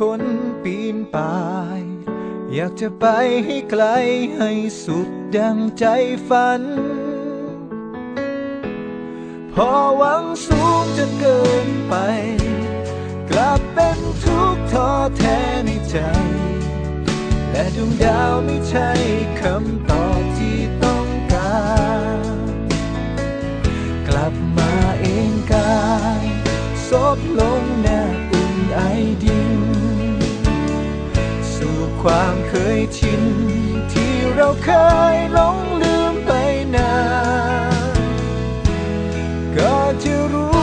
คนปีนป่าย อยากจะไปให้ไกลให้สุดดังใจฝัน พอหวังสูงจนเกินไป กลับเป็นทุกข์ท้อแท้ในใจ และดวงดาวไม่ใช่คำตอบที่ต้องการ กลับมาเองกายซบลง ความเคยชิน ที่เราเคยหลงลืมไปนานก็จะรู้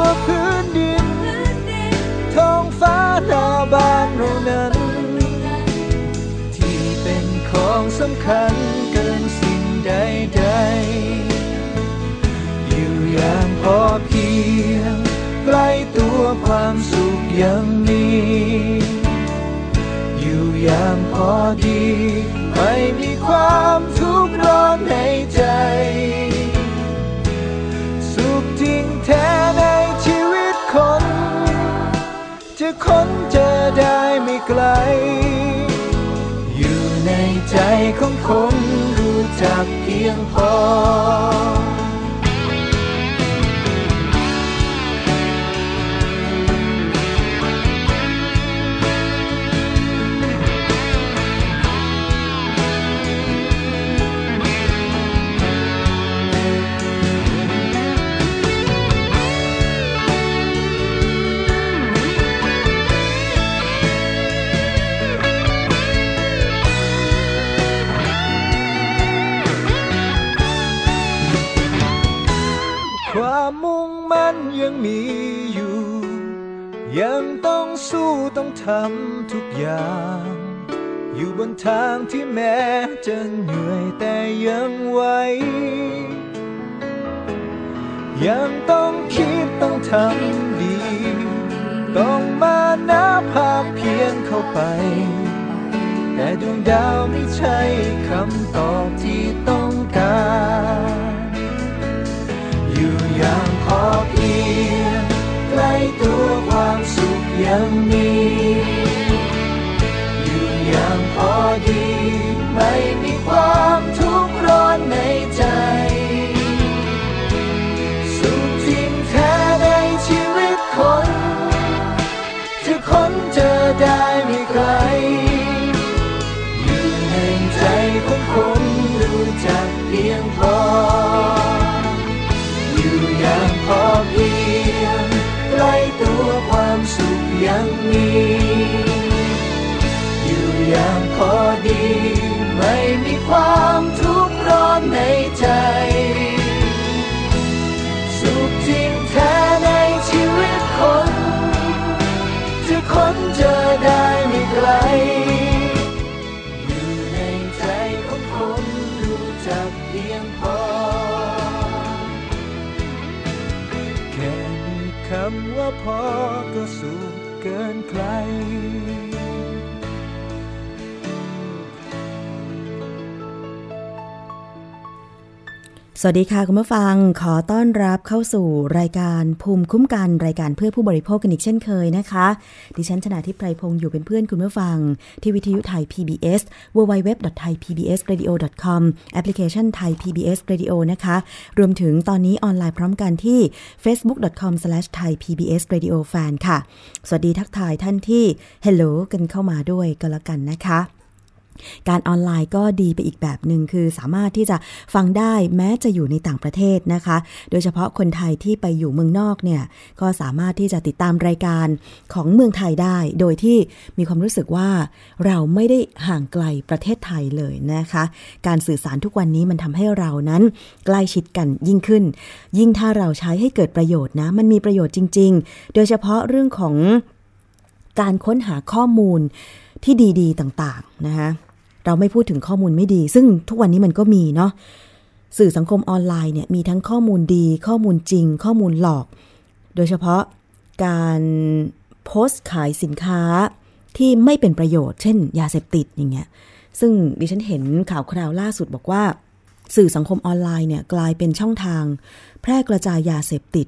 ว่าพื้นดิน ท้องฟ้าหน้าบ้านเรานั้น ที่เป็นของสำคัญเกินสิ่งใดๆอยู่อย่างพอเพียงใกล้ตัวความสุขยังมี อย่างพอดี ไม่มีความทุกข์ร้อนในใจ สุขจริงแท้ในชีวิตคน จะค้นเจอได้ไม่ไกล อยู่ในใจของคนรู้จักเพียงพอ มีอยู่ ยังต้องสู้ต้องทำทุกอย่าง อยู่บนทางที่แม้จะเหนื่อยแต่ยังไหวยังต้องคิดต้องทำดี ต้องมาหนะภาคเพียนเข้าไป แต่ดวงดาวไม่ใช่คำตอบที่ต้องการ อย่างพอเพียงใกล้ตัวความสุขยังมี อยู่อย่างพอดี ไม่มีความทุกข์ร้อนในใจ ยังมีอยู่อย่างพอดี ไม่มีความทุกข์ร้อนในใจ สุขจริงแท้ในชีวิตคนจะค้นเจอได้ไม่ไกลอยู่ในใจของคนรู้จักเพียงพอแค่มีคำว่าพอก็ส นใคร สวัสดีค่ะคุณผู้ฟัง ขอต้อนรับเข้าสู่รายการภูมิคุ้มกันรายการเพื่อผู้บริโภคกันอีกเช่นเคยนะคะ ดิฉันชนะทิพไพรพงศ์อยู่เป็นเพื่อนคุณผู้ฟัง ที่วิทยุไทย PBS www.thaipbsradio.com แอปพลิเคชันไทย PBS Radio นะคะ รวมถึงตอนนี้ออนไลน์พร้อมกันที่ facebook.com/thaipbsradiofan ค่ะ สวัสดีทักทายท่านที่ Hello กันเข้ามาด้วยก็แล้วกันนะคะ การออนไลน์ก็ดีไปอีกแบบหนึ่งคือสามารถที่จะฟังได้แม้จะอยู่ในต่างประเทศนะคะ โดยเฉพาะคนไทยที่ไปอยู่เมืองนอกเนี่ยก็สามารถที่จะติดตามรายการของเมืองไทยได้ โดยที่มีความรู้สึกว่าเราไม่ได้ห่างไกลประเทศไทยเลยนะคะ การสื่อสารทุกวันนี้มันทำให้เรานั้น ใกล้ชิดกันยิ่งขึ้น ยิ่งถ้าเราใช้ให้เกิดประโยชน์นะมันมีประโยชน์จริง ๆ โดยเฉพาะเรื่องของการค้นหาข้อมูลที่ดี ๆ ต่าง ๆ นะคะ เราไม่พูดถึงข้อมูลไม่ดี ซึ่งทุกวันนี้มันก็มีเนาะสื่อสังคมออนไลน์เนี่ยมีทั้งข้อมูลดี ข้อมูลจริง ข้อมูลหลอก โดยเฉพาะการโพสต์ขายสินค้าที่ไม่เป็นประโยชน์เช่น ยาเสพติดอย่างเงี้ยซึ่งดิฉันเห็นข่าวคราวล่าสุดบอกว่า สื่อสังคมออนไลน์เนี่ยกลายเป็นช่องทาง แพร่กระจายยาเสพติด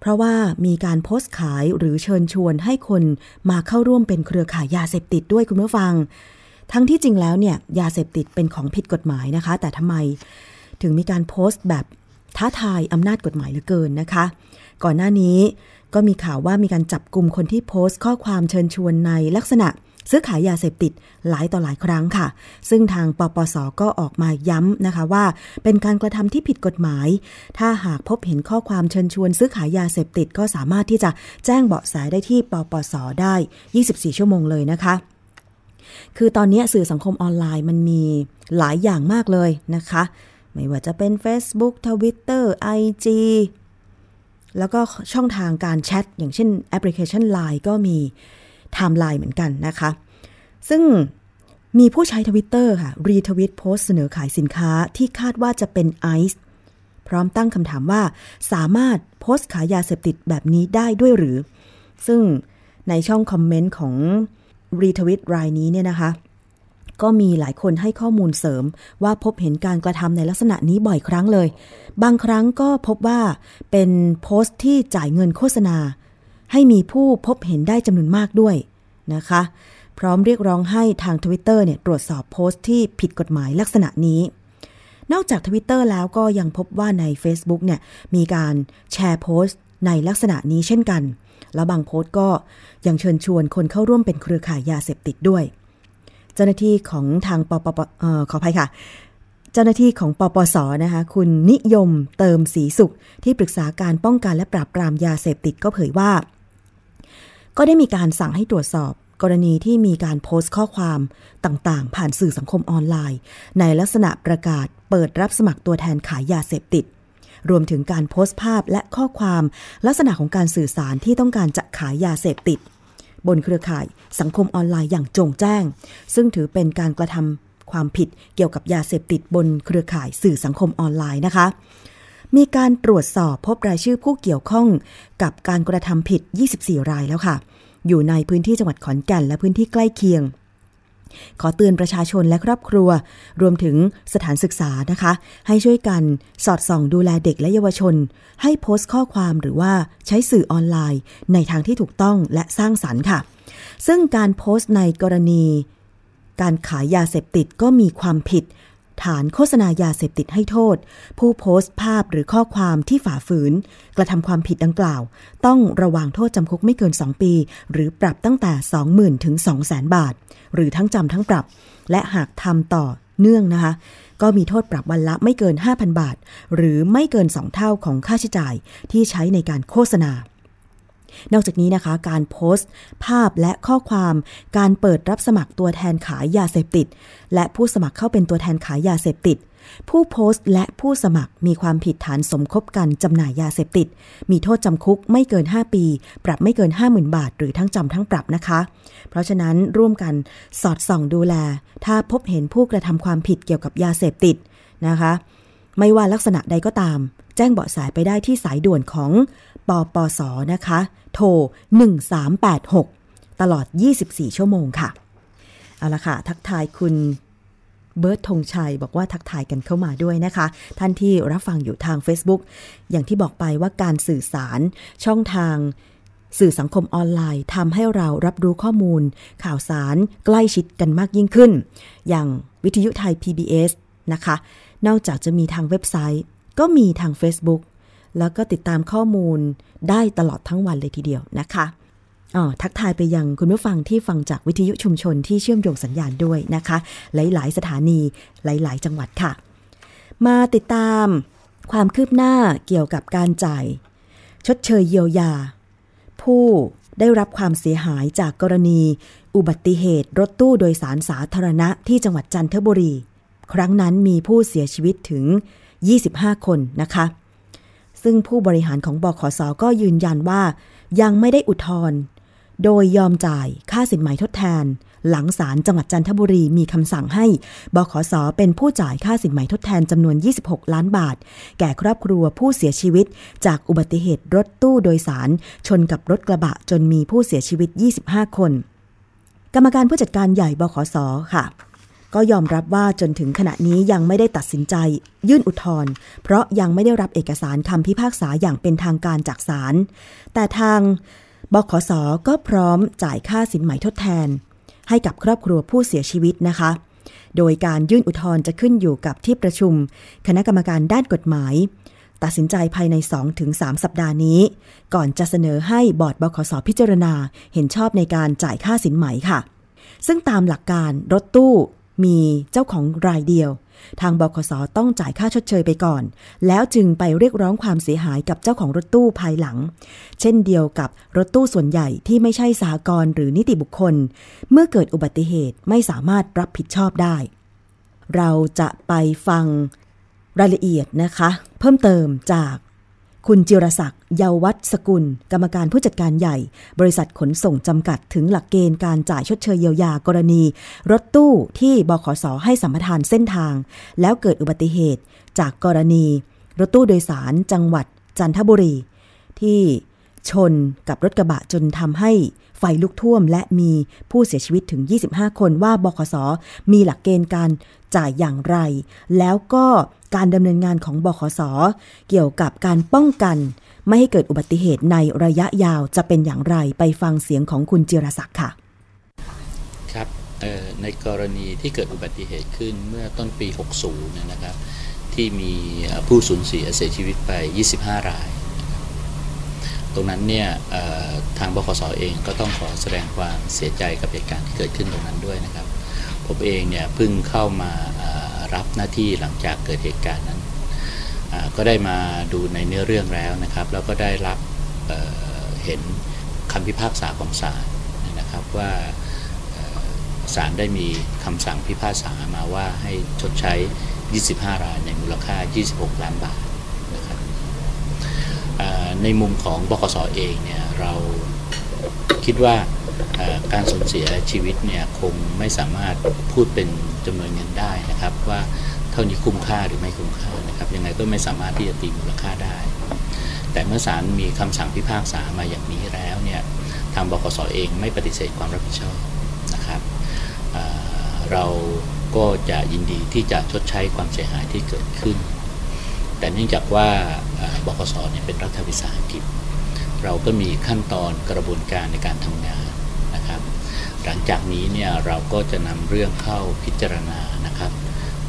เพราะว่ามีการโพสต์ขายหรือเชิญชวนให้คนมาเข้าร่วมเป็นเครือข่ายยาเสพติดด้วยคุณผู้ฟัง ทั้งที่จริงแล้วเนี่ยยาเสพติดเป็นของผิดกฎหมายนะคะ แต่ทำไมถึงมีการโพสต์แบบท้าทายอำนาจกฎหมายเหลือเกินนะคะ ก่อนหน้านี้ก็มีข่าวว่ามีการจับกลุ่มคนที่โพสต์ข้อความเชิญชวนในลักษณะซื้อขายยาเสพติดหลายต่อหลายครั้งค่ะ ซึ่งทางปปส ก็ออกมาย้ำนะคะว่า เป็นการกระทำที่ผิดกฎหมาย ถ้าหากพบเห็นข้อความเชิญชวนซื้อขายยาเสพติดก็สามารถที่จะแจ้งเบาะแสได้ที่ปปส ได้ 24 ชั่วโมงเลยนะคะ คือตอนนี้สื่อสังคมออนไลน์มันมีหลายอย่างมากเลยนะคะ ไม่ว่าจะเป็น Facebook Twitter IG แล้วก็ช่องทางการแชท อย่างเช่นแอปพลิเคชัน Line ก็มีไทม์ไลน์เหมือนกันนะคะ ซึ่งมีผู้ใช้ทวิตเตอร์ค่ะ รีทวิตโพสเสนอขายสินค้าที่คาดว่าจะเป็นไอซ์พร้อมตั้งคำถามว่า สามารถโพสต์ขายยาเสพติดแบบนี้ได้ด้วยหรือ ซึ่งในช่องคอมเมนต์ของ รีทวิตรายนี้เนี่ยนะคะ ก็มีหลายคนให้ข้อมูลเสริม ว่าพบเห็นการกระทำในลักษณะนี้บ่อยครั้งเลย บางครั้งก็พบว่าเป็นโพสต์ที่จ่ายเงินโฆษณา ให้มีผู้พบเห็นได้จำนวนมากด้วยนะคะ พร้อมเรียกร้องให้ทาง Twitter เนี่ยตรวจสอบโพสต์ที่ผิดกฎหมายลักษณะนี้นอกจาก Twitter แล้วก็ยังพบว่าใน Facebook เนี่ยมีการแชร์โพสต์ในลักษณะนี้เช่นกัน แล้วบางโพสต์ก็ยังเชิญชวนคนเข้าร่วมเป็นเครือข่ายยาเสพติดด้วย เจ้าหน้าที่ของทางปปปออขออภัยค่ะ เจ้าหน้าที่ของปปสนะคะ คุณนิยมเติมสีสุขที่ปรึกษาการป้องกันและปราบปรามยาเสพติดก็เผยว่า ก็ได้มีการสั่งให้ตรวจสอบกรณีที่มีการโพสต์ข้อความต่างๆ ผ่านสื่อสังคมออนไลน์ ในลักษณะประกาศเปิดรับสมัครตัวแทนขายยาเสพติด รวมถึงการโพสต์ภาพและข้อความลักษณะของการสื่อสารที่ต้องการจะขายยาเสพติด บนเครือข่ายสังคมออนไลน์อย่างจงแจ้ง ซึ่งถือเป็นการกระทำความผิดเกี่ยวกับยาเสพติดบนเครือข่ายสื่อสังคมออนไลน์นะคะมีการตรวจสอบพบรายชื่อผู้เกี่ยวข้องกับการกระทำผิด 24 รายแล้วค่ะ อยู่ในพื้นที่จังหวัดขอนแก่นและพื้นที่ใกล้เคียง ขอเตือนประชาชนและครอบครัว รวมถึงสถานศึกษานะคะ ให้ช่วยกันสอดส่องดูแลเด็กและเยาวชน ให้โพสต์ข้อความหรือว่าใช้สื่อออนไลน์ ในทางที่ถูกต้องและสร้างสรรค์ค่ะ ซึ่งการโพสต์ในกรณี การขายยาเสพติดก็มีความผิด ฐานโฆษณายาเสพติดให้โทษ ผู้โพสต์ภาพหรือข้อความที่ฝ่าฝืน กระทำความผิดดังกล่าว ต้องระวางโทษจำคุกไม่เกิน 2 ปี หรือปรับตั้งแต่ 20,000 ถึง 200,000 บาท หรือทั้งจำทั้งปรับ และหากทำต่อเนื่องนะคะ ก็มีโทษปรับวันละไม่เกิน 5,000 บาท หรือไม่เกิน 2 เท่าของค่าใช้จ่ายที่ใช้ในการโฆษณา นอกจากนี้นะคะ การโพสต์ ภาพและข้อความการเปิดรับสมัครตัวแทนขายยาเสพติด และผู้สมัครเข้าเป็นตัวแทนขายยาเสพติด ผู้โพสต์และผู้สมัครมีความผิดฐานสมคบกันจำหน่ายยาเสพติด มีโทษจำคุกไม่เกิน 5 ปี ปรับไม่เกิน 50,000 บาท หรือทั้งจำทั้งปรับนะคะ เพราะฉะนั้นร่วมกันสอดส่องดูแล ถ้าพบเห็นผู้กระทำความผิดเกี่ยวกับยาเสพติดนะคะ ไม่ว่าลักษณะใดก็ตาม แจ้งเบาะแสไปได้ที่สายด่วนของ ปปสนะคะ โทร 1386 ตลอด 24 ชั่วโมงค่ะ เอาละค่ะ ทักทายคุณเบิร์ตธงชัยบอกว่าทักทายกันเข้ามาด้วยนะคะ ท่านที่รับฟังอยู่ทาง Facebook อย่างที่บอกไปว่าการสื่อสารช่องทางสื่อสังคมออนไลน์ทำให้เรารับรู้ข้อมูล ข่าวสารใกล้ชิดกันมากยิ่งขึ้น อย่างวิทยุไทย PBS นะคะ นอกจากจะมีทางเว็บไซต์ ก็มีทาง Facebook แล้วก็ติดตามข้อมูลได้ตลอดทั้งวันเลยทีเดียวนะคะอ๋อทักทายไปยังคุณผู้ฟังที่ฟังจากวิทยุชุมชนที่เชื่อมโยงสัญญาณด้วยนะคะ หลาย ๆ สถานีหลาย ๆ จังหวัดค่ะ มาติดตามความคืบหน้าเกี่ยวกับการจ่าย ชดเชยเยียวยา ผู้ได้รับความเสียหายจากกรณี อุบัติเหตุรถตู้โดยสารสาธารณะที่จังหวัดจันทบุรี ครั้งนั้นมีผู้เสียชีวิตถึง 25 คนนะคะ ซึ่งผู้บริหารของบขสก็ยืนยันว่า ยังไม่ได้อุทธรณ์โดยยอมจ่ายค่าสินไหมทดแทน หลังศาลจังหวัดจันทบุรีมีคำสั่งให้บขสเป็นผู้จ่ายค่าสินไหมทดแทนจำนวน 26 ล้านบาท แก่ครอบครัวผู้เสียชีวิต จากอุบัติเหตุรถตู้โดยสาร ชนกับรถกระบะจนมีผู้เสียชีวิต 25 คน กรรมการผู้จัดการใหญ่บขสค่ะ ก็ยอมรับว่าจนถึงขณะนี้ยังไม่ได้ตัดสินใจ ยื่นอุทธรณ์เพราะยังไม่ได้รับเอกสารคำพิพากษาอย่างเป็นทางการจากศาลแต่ทางบขสก็พร้อมจ่ายค่าสินไหมทดแทน ให้กับครอบครัวผู้เสียชีวิตนะคะ โดยการยื่นอุทธรณ์จะขึ้นอยู่กับที่ประชุม คณะกรรมการด้านกฎหมาย ตัดสินใจภายใน 2-3 สัปดาห์นี้ ก่อนจะเสนอให้บอร์ดบขสพิจารณาเห็นชอบในการจ่ายค่าสินไหมค่ะ ซึ่งตามหลักการรถตู้ มีเจ้าของรายเดียว ทางบขสต้องจ่ายค่าชดเชยไปก่อน แล้วจึงไปเรียกร้องความเสียหายกับเจ้าของรถตู้ภายหลัง เช่นเดียวกับรถตู้ส่วนใหญ่ที่ไม่ใช่สหกรณ์หรือนิติบุคคล เมื่อเกิดอุบัติเหตุไม่สามารถรับผิดชอบได้ เราจะไปฟังรายละเอียดนะคะ เพิ่มเติมจาก คุณจิรศักดิ์เยาวัฒสกุล กรรมการผู้จัดการใหญ่ บริษัทขนส่งจำกัดถึงหลักเกณฑ์การจ่ายชดเชยเยียวยากรณี รถตู้ที่บขสให้สัมปทานเส้นทาง แล้วเกิดอุบัติเหตุ จากกรณี รถตู้โดยสารจังหวัดจันทบุรี ที่ชนกับรถกระบะจนทำให้ ฟลุกท่วม และมีผู้เสียชีวิตถึง 25 คนว่าบขสมีหลักเกณฑ์การจ่ายอย่างไร แล้วก็การดำเนินงานของบขสเกี่ยวกับการป้องกัน ไม่ให้เกิดอุบัติเหตุในระยะยาวจะเป็นอย่างไรไปฟังเสียงของคุณจิรศักดิ์ค่ะ ครับในกรณีที่เกิดอุบัติเหตุขึ้นเมื่อต้นปี 60เนี่ยนะครับ ที่มีผู้สูญเสียเสียชีวิตไป 25 ราย ตรงนั้นเนี่ยทางบขสเองก็ต้องขอแสดงความเสียใจกับเหตุการณ์ที่เกิดขึ้นตรงนั้นด้วยนะครับ ผมเองเนี่ยเพิ่งเข้ามารับหน้าที่หลังจากเกิดเหตุการณ์นั้น ก็ได้มาดูในเนื้อเรื่องแล้วนะครับแล้วก็ได้รับเเห็นคำพิพากษาของศาลนะครับว่าศาลได้มีคำสั่งพิพากษามาว่าให้ชดใช้ 25 รายในมูลค่า 26 ล้านบาทนะครับ ในมุมของบกสเองเนี่ยเราคิดว่าการสูญเสียชีวิตเนี่ยคงไม่สามารถพูดเป็นจำนวนเงินได้นะครับ ว่าเท่านี้คุ้มค่าหรือไม่คุ้มค่านะครับยังไงก็ไม่สามารถที่จะตีมูลค่าได้ แต่เมื่อศาลมีคำสั่งพิพากษามาอย่างนี้แล้วเนี่ยทางบกสเองไม่ปฏิเสธความรับผิดชอบนะครับเราก็จะยินดีที่จะชดใช้ความเสียหายที่เกิดขึ้น แต่เนื่องจากว่า บกสเนี่ยเป็นรัฐวิสาหกิจ เราก็มีขั้นตอนกระบวนการในการทำงานนะครับ หลังจากนี้เนี่ยเราก็จะนำเรื่องเข้าพิจารณานะครับ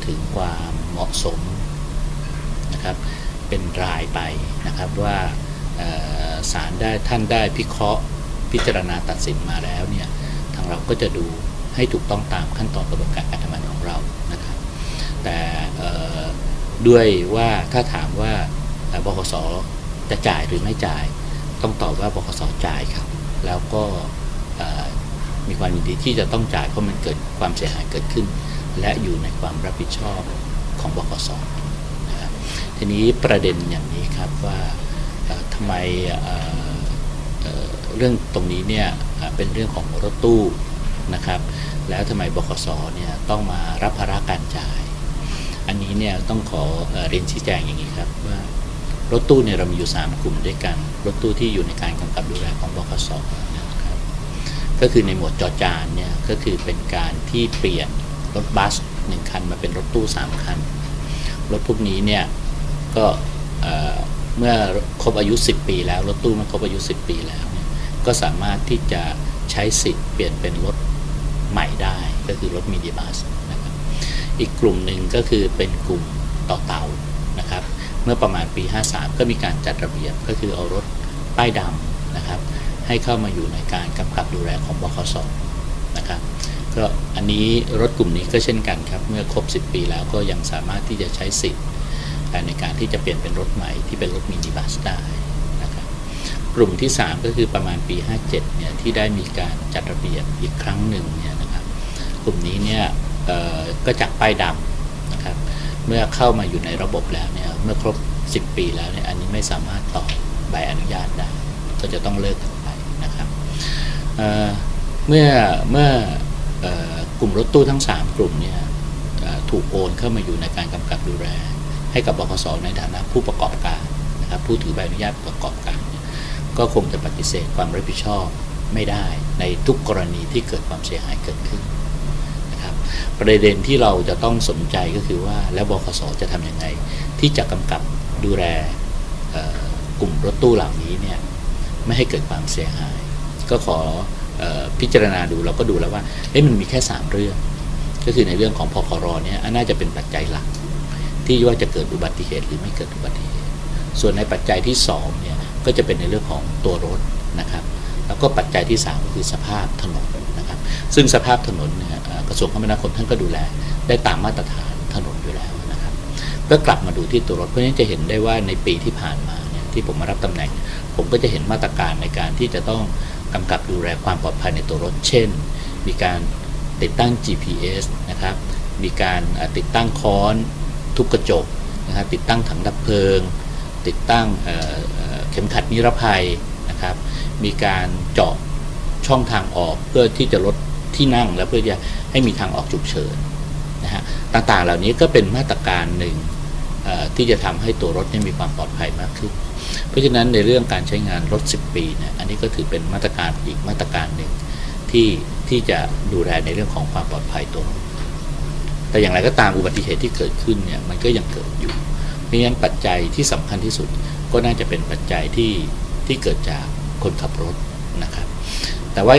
ถึงความเหมาะสมนะครับเป็นรายไปนะครับว่าศาลได้ท่านได้พิเคราะห์พิจารณาตัดสินมาแล้วเนี่ยทางเราก็จะดูให้ถูกต้องตามขั้นตอนกระบวนการการทำงานของเรานะครับ แต่ด้วยว่าถ้าถามว่า บขสจะจ่ายหรือไม่จ่าย ต้องตอบว่าบขสจ่ายครับ แล้วก็มีความยินดีที่จะต้องจ่ายเพราะมันเกิดความเสียหายเกิดขึ้น และอยู่ในความรับผิดชอบของบขสนะครับทีนี้ประเด็นอย่างนี้ครับว่าทำไมเรื่องตรงนี้เนี่ยเป็นเรื่องของรถตู้นะครับ แล้วทำไมบขสเนี่ยต้องมารับภาระการจ่าย อันนี้เนี่ยต้องขอเรียนชี้แจงอย่างนี้ครับว่า รถตู้เนี่ยเรามีอยู่ 3 กลุ่มด้วยกัน รถตู้ที่อยู่ในการกำกับดูแลของบขสนะครับก็คือในหมวดจอจานเนี่ยก็คือเป็นการที่เปลี่ยนรถบัสหนึ่งคันมาเป็นรถตู้ 3 คัน รถพวกนี้เนี่ยก็เมื่อครบอายุ 10 ปีแล้ว รถตู้มันครบอายุ 10 ปีแล้ว ก็สามารถที่จะใช้สิทธิ์เปลี่ยนเป็นรถใหม่ได้ก็คือรถมินิบัสนะครับอีกกลุ่มหนึ่งก็คือเป็นกลุ่มต่อเตา เมื่อประมาณปี 53 ก็มีการจัดระเบียบก็คือเอารถป้ายดำนะครับ ให้เข้ามาอยู่ในการกำกับดูแลของบขสนะครับก็อันนี้รถกลุ่มนี้ก็เช่นกันครับ เมื่อครบ 10 ปีแล้วก็ยังสามารถที่จะใช้สิทธิ์ในการที่จะเปลี่ยนเป็นรถใหม่ที่เป็นรถมินิบัสได้นะครับกลุ่มที่ 3 ก็คือประมาณปี 57 เนี่ยที่ได้มีการจัดระเบียบอีกครั้งหนึ่งเนี่ยนะครับ กลุ่มนี้เนี่ยก็จากป้ายดำ เมื่อเข้ามาอยู่ในระบบแล้วเนี่ยเมื่อครบ 10 ปีแล้วเนี่ยอันนี้ไม่สามารถต่อใบอนุญาตได้ ก็จะต้องเลิกกันไปนะครับเมื่อเมื่ออกลุ่มรถตู้ทั้ง 3 กลุ่มเนี่ยถูกโอนเข้ามาอยู่ในการกำกับดูแลให้กับบกสในฐานะผู้ประกอบการนะครับผู้ถือใบอนุญาตประกอบการ ก็คงจะปฏิเสธความรับผิดชอบไม่ได้ในทุกกรณีที่เกิดความเสียหายเกิดขึ้น ประเด็นที่เราจะต้องสนใจก็คือว่าแล้วบคสจะทำยังไง ที่จะกำกับดูแลกลุ่มรถตู้เหล่านี้เนี่ยไม่ให้เกิดความเสียหาย ก็ขอพิจารณาดูเราก็ดูแล้วว่าเอ๊ะมันมีแค่ 3 เรื่อง ก็คือในเรื่องของพครเนี่ยน่าจะเป็นปัจจัยหลัก ที่ว่าจะเกิดอุบัติเหตุหรือไม่เกิดอุบัติเหตุ ส่วนในปัจจัยที่2เนี่ยก็จะเป็นในเรื่องของตัวรถนะครับ แล้วก็ปัจจัยที่ 3 ก็คือสภาพถนนนะครับ ซึ่งสภาพถนนเนี่ย กระทรวงคมนาคมท่านก็ดูแล ได้ตามมาตรฐานถนนอยู่แล้วนะครับ ก็กลับมาดูที่ตัวรถเพราะฉะนั้นจะเห็นได้ว่าในปีที่ผ่านมาเนี่ยที่ผมมารับตำแหน่ง ผมก็จะเห็นมาตรการในการที่จะต้องกำกับดูแลความปลอดภัยในตัวรถ เช่น มีการติดตั้ง GPS นะครับ มีการติดตั้งค้อนทุบกระจกนะครับติดตั้งถังดับเพลิง ติดตั้งเเเข็มขัดนิรภัยนะครับ มีการเจาะช่องทางออกเพื่อที่จะลด ที่นั่งและเพื่อจะให้มีทางออกฉุกเฉินนะฮะต่างๆเหล่านี้ก็เป็นมาตรการหนึ่งที่จะทำให้ตัวรถมีความปลอดภัยมากขึ้น เพราะฉะนั้นในเรื่องการใช้งานรถ 10 ปีเนี่ยอันนี้ก็ถือเป็นมาตรการอีกมาตรการหนึ่งที่ที่จะดูแลในเรื่องของความปลอดภัยตัวรถแต่อย่างไรก็ตามอุบัติเหตุที่เกิดขึ้นเนี่ยมันก็ยังเกิดอยู่เพราะฉะนั้นปัจจัยที่สำคัญที่สุดก็น่าจะเป็นปัจจัยที่ที่เกิดจากคนขับรถนะครับ แต่ว่า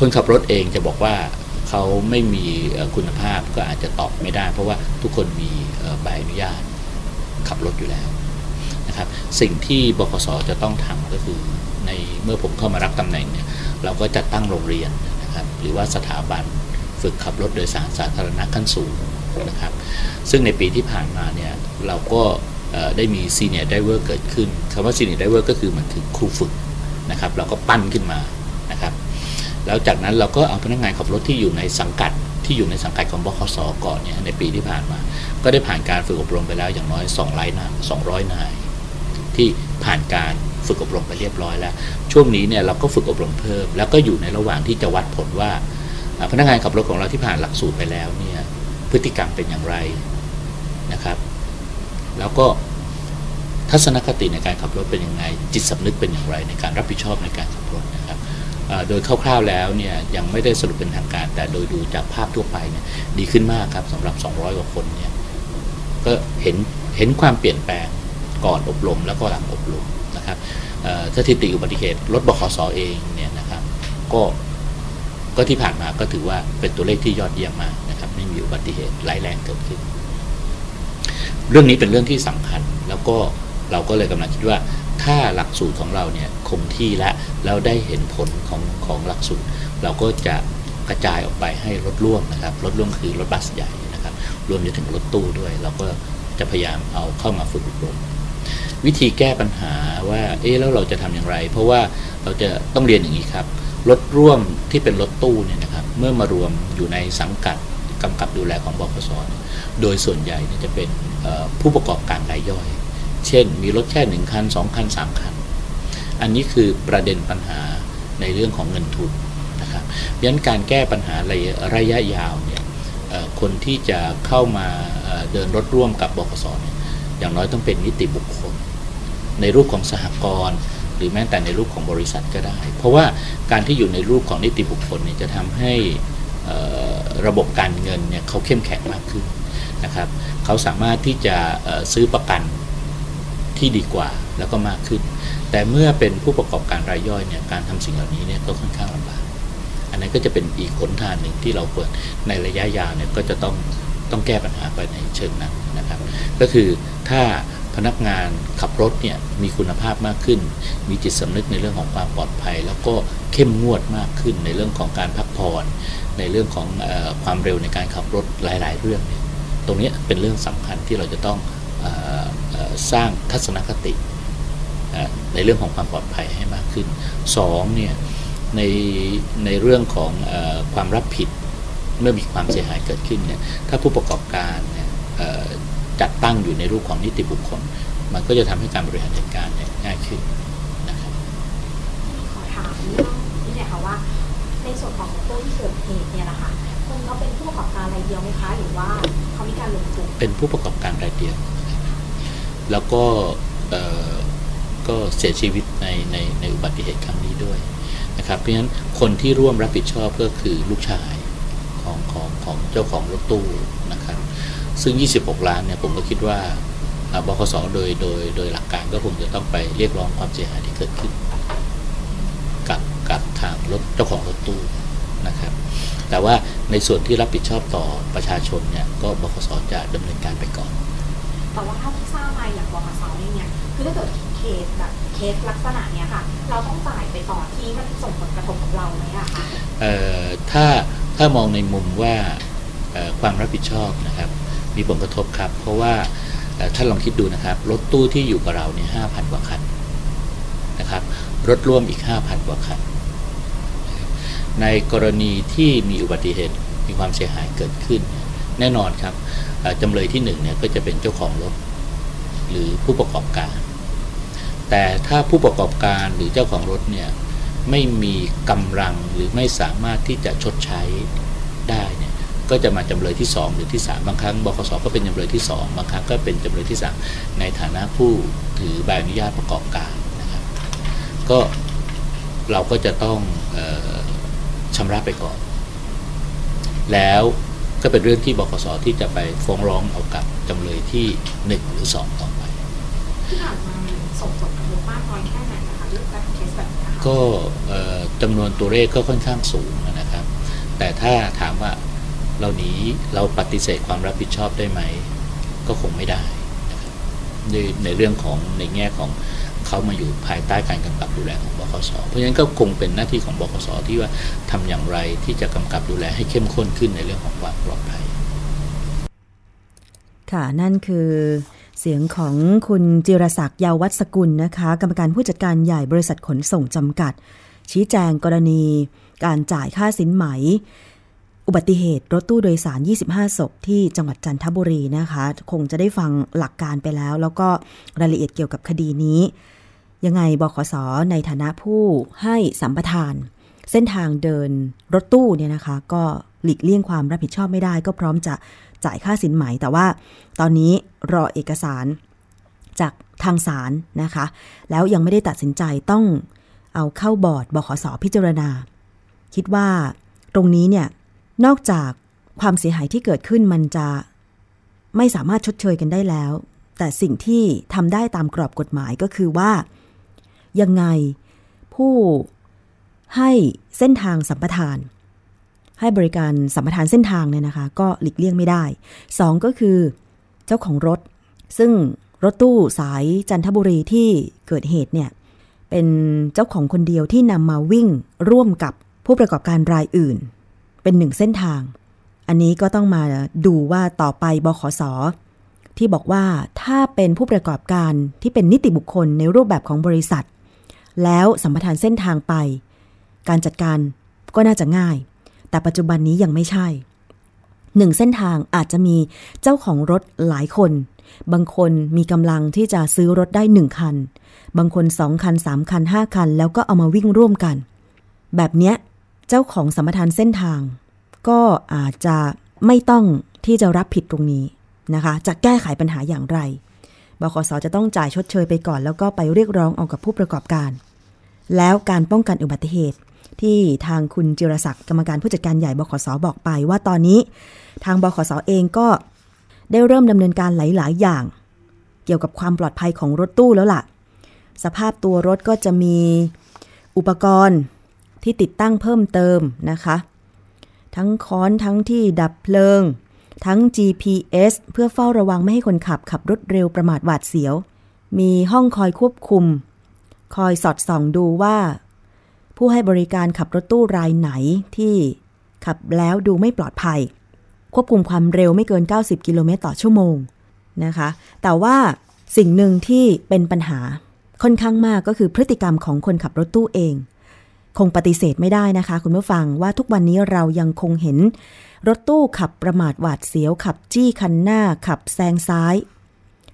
คนขับรถเองจะบอกว่าเขาไม่มีคุณภาพก็อาจจะตอบไม่ได้ เพราะว่าทุกคนมีใบอนุญาตขับรถอยู่แล้วนะครับ สิ่งที่บขสจะต้องทำก็คือในเมื่อผมเข้ามารับตำแหน่งเนี่ยเราก็จะตั้งโรงเรียนนะครับ หรือว่าสถาบันฝึกขับรถโดยสารสาธารณะขั้นสูงนะครับ ซึ่งในปีที่ผ่านมาเนี่ยเราก็ได้มี senior driver เกิดขึ้นคำว่า senior driver ก็คือมันคือครูฝึกนะครับ เราก็ปั้นขึ้นมานะครับ แล้วจากนั้นเราก็เอาพนักงานขับรถที่อยู่ในสังกัดที่อยู่ในสังกัดของบขสก่อนเนี่ยในปีที่ผ่านมา ก็ได้ผ่านการฝึกอบรมไปแล้วอย่างน้อย2ร้อยนาย200นาย ที่ผ่านการฝึกอบรมไปเรียบร้อยแล้ว ช่วงนี้เนี่ยเราก็ฝึกอบรมเพิ่ม แล้วก็อยู่ในระหว่างที่จะวัดผลว่า พนักงานขับรถของเราที่ผ่านหลักสูตรไปแล้วเนี่ยพฤติกรรมเป็นอย่างไรนะครับ แล้วก็ทัศนคติในการขับรถเป็นยังไง จิตสำนึกเป็นอย่างไร ในการรับผิดชอบในการขับรถนะครับ โดยคร่าวๆแล้วเนี่ยยังไม่ได้สรุปเป็นทางการ แต่โดยดูจากภาพทั่วไปเนี่ยดีขึ้นมากครับสำหรับ 200 กว่าคนเนี่ยก็เห็นเห็นความเปลี่ยนแปลงก่อนอบรมแล้วก็หลังอบรมนะครับสถิติอุบัติเหตุรถบขสเองเนี่ยนะครับก็ก็ที่ผ่านมาก็ถือว่าเป็นตัวเลขที่ยอดเยี่ยมมากนะครับไม่มีอุบัติเหตุร้ายแรงเกิดขึ้น เรื่องนี้เป็นเรื่องที่สำคัญแล้วก็เราก็เลยกำลังคิดว่า ถ้าหลักสูตรของเราเนี่ยคงที่และแล้วได้เห็นผลของของหลักสูตร เราก็จะกระจายออกไปให้รถร่วมนะครับรถร่วมคือรถบัสใหญ่นะครับรวมไปถึงรถตู้ด้วย เราก็จะพยายามเอาเข้ามาฝึกอบรมวิธีแก้ปัญหาว่าเอ๊ะแล้วเราจะทำอย่างไร เพราะว่าเราจะต้องเรียนอย่างนี้ครับรถร่วมที่เป็นรถตู้เนี่ยนะครับเมื่อมารวมอยู่ในสังกัดกำกับดูแลของบขสโดยส่วนใหญ่นี่จะเป็นผู้ประกอบการรายย่อย เช่น มีรถแค่หนึ่งคันสองคันสามคัน อันนี้คือประเด็นปัญหาในเรื่องของเงินทุนนะครับเพราะฉะนั้นการแก้ปัญหาระยะระยะยาวเนี่ยคนที่จะเข้ามาเดินรถร่วมกับบขสเนี่ยอย่างน้อยต้องเป็นนิติบุคคล ในรูปของสหกรณ์หรือแม้แต่ในรูปของบริษัทก็ได้ เพราะว่าการที่อยู่ในรูปของนิติบุคคลเนี่ยจะทำให้ระบบการเงินเนี่ยเขาเข้มแข็งมากขึ้นนะครับเขาสามารถที่จะซื้อประกัน ที่ดีกว่าแล้วก็มากขึ้น แต่เมื่อเป็นผู้ประกอบการรายย่อยเนี่ยการทำสิ่งเหล่านี้เนี่ยก็ค่อนข้างลำบากอันนั้นก็จะเป็นอีกหนทางหนึ่งที่เราควรในระยะยาวเนี่ยก็จะต้องต้องแก้ปัญหาไปในเชิงนั้นนะครับ ก็คือถ้าพนักงานขับรถเนี่ยมีคุณภาพมากขึ้น มีจิตสำนึกในเรื่องของความปลอดภัย แล้วก็เข้มงวดมากขึ้นในเรื่องของการพักผ่อน ในเรื่องของอความเร็วในการขับรถหลาย ๆ เรื่องเนี่ยตรงนี้เป็นเรื่องสำคัญที่เราจะต้องอ สร้างทัศนคติเอ่อในเรื่องของความปลอดภัยให้มากขึ้นสองเนี่ยในในเรื่องของเออความรับผิดเมื่อมีความเสียหายเกิดขึ้นเนี่ยถ้าผู้ประกอบการเนี่ยเอ่อจัดตั้งอยู่ในรูปของนิติบุคคล มันก็จะทำให้การบริหารจัดการเนี่ยง่ายขึ้นนะครับขอถามเรื่องนี้หน่อยค่ะว่า ในส่วนของตู้ที่เกิดเหตุเนี่ยนะคะคุณเขาเป็นผู้ประกอบการรายเดียวไหมคะหรือว่าเขามีการลงทุนเป็นผู้ประกอบการรายเดียว แล้วก็ก็เสียชีวิตในในในอุบัติเหตุครั้งนี้ด้วยนะครับเพราะฉะนั้นคนที่ร่วมรับผิดชอบก็คือลูกชายของของของเจ้าของรถตู้นะครับซึ่ง 26 ล้านเนี่ยผมก็คิดว่าอ่าบคสโดยโดยโดยหลักการก็คงจะต้องไปเรียกร้องความเสียหายที่เกิดขึ้น กับกับทางรถเจ้าของรถตู้นะครับ แต่ว่าในส่วนที่รับผิดชอบต่อประชาชนเนี่ยก็บคสจะดำเนินการไปก่อน แต่ว่าถ้าที่ทราบมาอย่างบกสเองเนี่ยคือถ้าเกิดเคสแบบเคสลักษณะเนี้ยค่ะ เราต้องจ่ายไปต่อที่มันส่งผลกระทบกับเราไหมอะคะเอ่อถ้าถ้ามองในมุมว่าความรับผิดชอบนะครับ มีผลกระทบครับ เพราะว่าเอ่อท่านลองคิดดูนะครับ รถตู้ที่อยู่กับเราเนี่ยห้าพันกว่าคันนะครับ รถร่วมอีก5,000กว่าคัน ในกรณีที่มีอุบัติเหตุมีความเสียหายเกิดขึ้น แน่นอนครับ จำเลยที่หนึ่งเนี่ยก็จะเป็นเจ้าของรถหรือผู้ประกอบการ แต่ถ้าผู้ประกอบการหรือเจ้าของรถเนี่ยไม่มีกำลังหรือไม่สามารถที่จะชดใช้ได้เนี่ยก็จะมาจำเลยที่ 2 หรือที่ 3 บางครั้งบคสก็เป็นจำเลยที่ 2 บางครั้งก็เป็นจำเลยที่ 3 ในฐานะผู้ถือใบอนุญาตประกอบการนะครับก็เราก็จะต้องออชำระไปก่อน แล้ว ก็เป็นเรื่องที่บคสที่จะไปฟ้องร้องเอากับจำเลยที่ 1 หรือ 2 ต่อไปที่ผ่านมามันส่งผลกระทบมากน้อยแค่ไหนนะคะเรื่องการเคสแบบนี้ค่ะก็เอ่อจำนวนตัวเลขก็ค่อนข้างสูงนะครับ แต่ถ้าถามว่าเราหนีเราปฏิเสธความรับผิดชอบได้ไหม ก็คงไม่ได้นะครับในในเรื่องของในแง่ของ เขามาอยู่ภายใต้การกำกับดูแลของบคสเพราะฉะนั้นก็คงเป็นหน้าที่ของบคสที่ว่าทำอย่างไรที่จะกำกับดูแลให้เข้มข้นขึ้นในเรื่องของความปลอดภัย ค่ะนั่นคือเสียงของคุณจิรศักดิ์ยาววัฒสกุลนะคะ กรรมการผู้จัดการใหญ่บริษัทขนส่งจำกัด ชี้แจงกรณี การจ่ายค่าสินไหม อุบัติเหตุรถตู้โดยสาร 25 ศพที่จังหวัดจันทบุรีนะคะ คงจะได้ฟังหลักการไปแล้ว แล้วก็รายละเอียดเกี่ยวกับคดีนี้ ยังไงบขสในฐานะผู้ให้สัมปทาน เส้นทางเดินรถตู้เนี่ยนะคะ ก็หลีกเลี่ยงความรับผิดชอบไม่ได้ ก็พร้อมจะจ่ายค่าสินไหม แต่ว่าตอนนี้รอเอกสารจากทางศาลนะคะ แล้วยังไม่ได้ตัดสินใจต้องเอาเข้าบอร์ดบขสพิจารณา คิดว่าตรงนี้เนี่ยนอกจากความเสียหายที่เกิดขึ้นมันจะไม่สามารถชดเชยกันได้แล้ว แต่สิ่งที่ทำได้ตามกรอบกฎหมายก็คือว่า ยังไง ผู้ให้เส้นทางสัมปทาน ให้บริการสัมปทานเส้นทางเนี่ยนะคะ ก็หลีกเลี่ยงไม่ได้สองก็คือเจ้าของรถ ซึ่งรถตู้สายจันทบุรีที่เกิดเหตุเนี่ยเป็นเจ้าของคนเดียวที่นำมาวิ่งร่วมกับผู้ประกอบการรายอื่น เป็นหนึ่งเส้นทาง อันนี้ก็ต้องมาดูว่าต่อไปบขสที่บอกว่าถ้าเป็นผู้ประกอบการที่เป็นนิติบุคคลในรูปแบบของบริษัท แล้วสัมปทานเส้นทางไป การจัดการก็น่าจะง่าย แต่ปัจจุบันนี้ยังไม่ใช่หนึ่งเส้นทางอาจจะมีเจ้าของรถหลายคน บางคนมีกำลังที่จะซื้อรถได้หนึ่งคัน บางคนสองคันสามคันห้าคัน แล้วก็เอามาวิ่งร่วมกัน แบบเนี้ยเจ้าของสัมปทานเส้นทาง ก็อาจจะไม่ต้องที่จะรับผิดตรงนี้นะคะ จะแก้ไขปัญหาอย่างไรบขสจะต้องจ่ายชดเชยไปก่อน แล้วก็ไปเรียกร้องเอากับผู้ประกอบการ แล้วการป้องกันอุบัติเหตุ ที่ทางคุณจิรศักดิ์กรรมการผู้จัดการใหญ่บขสบอกไป ว่าตอนนี้ทางบขสเองก็ได้เริ่มดำเนินการหลาย ๆ อย่าง เกี่ยวกับความปลอดภัยของรถตู้แล้วล่ะ สภาพตัวรถก็จะมีอุปกรณ์ที่ติดตั้งเพิ่มเติมนะคะ ทั้งค้อนทั้งที่ดับเพลิง ทั้ง GPS เพื่อเฝ้าระวังไม่ให้คนขับขับรถเร็วประมาทหวาดเสียว มีห้องคอยควบคุม คอยสอดส่องดูว่า ผู้ให้บริการขับรถตู้รายไหนที่ขับแล้วดูไม่ปลอดภัย ควบคุมความเร็วไม่เกิน 90 กิโลเมตรต่อชั่วโมงนะคะ แต่ว่าสิ่งหนึ่งที่เป็นปัญหาค่อนข้างมากก็คือพฤติกรรมของคนขับรถตู้เอง คงปฏิเสธไม่ได้นะคะ คุณผู้ฟังว่าทุกวันนี้เรายังคงเห็น รถตู้ขับประมาทหวาดเสียว ขับจี้คันหน้า ขับแซงซ้าย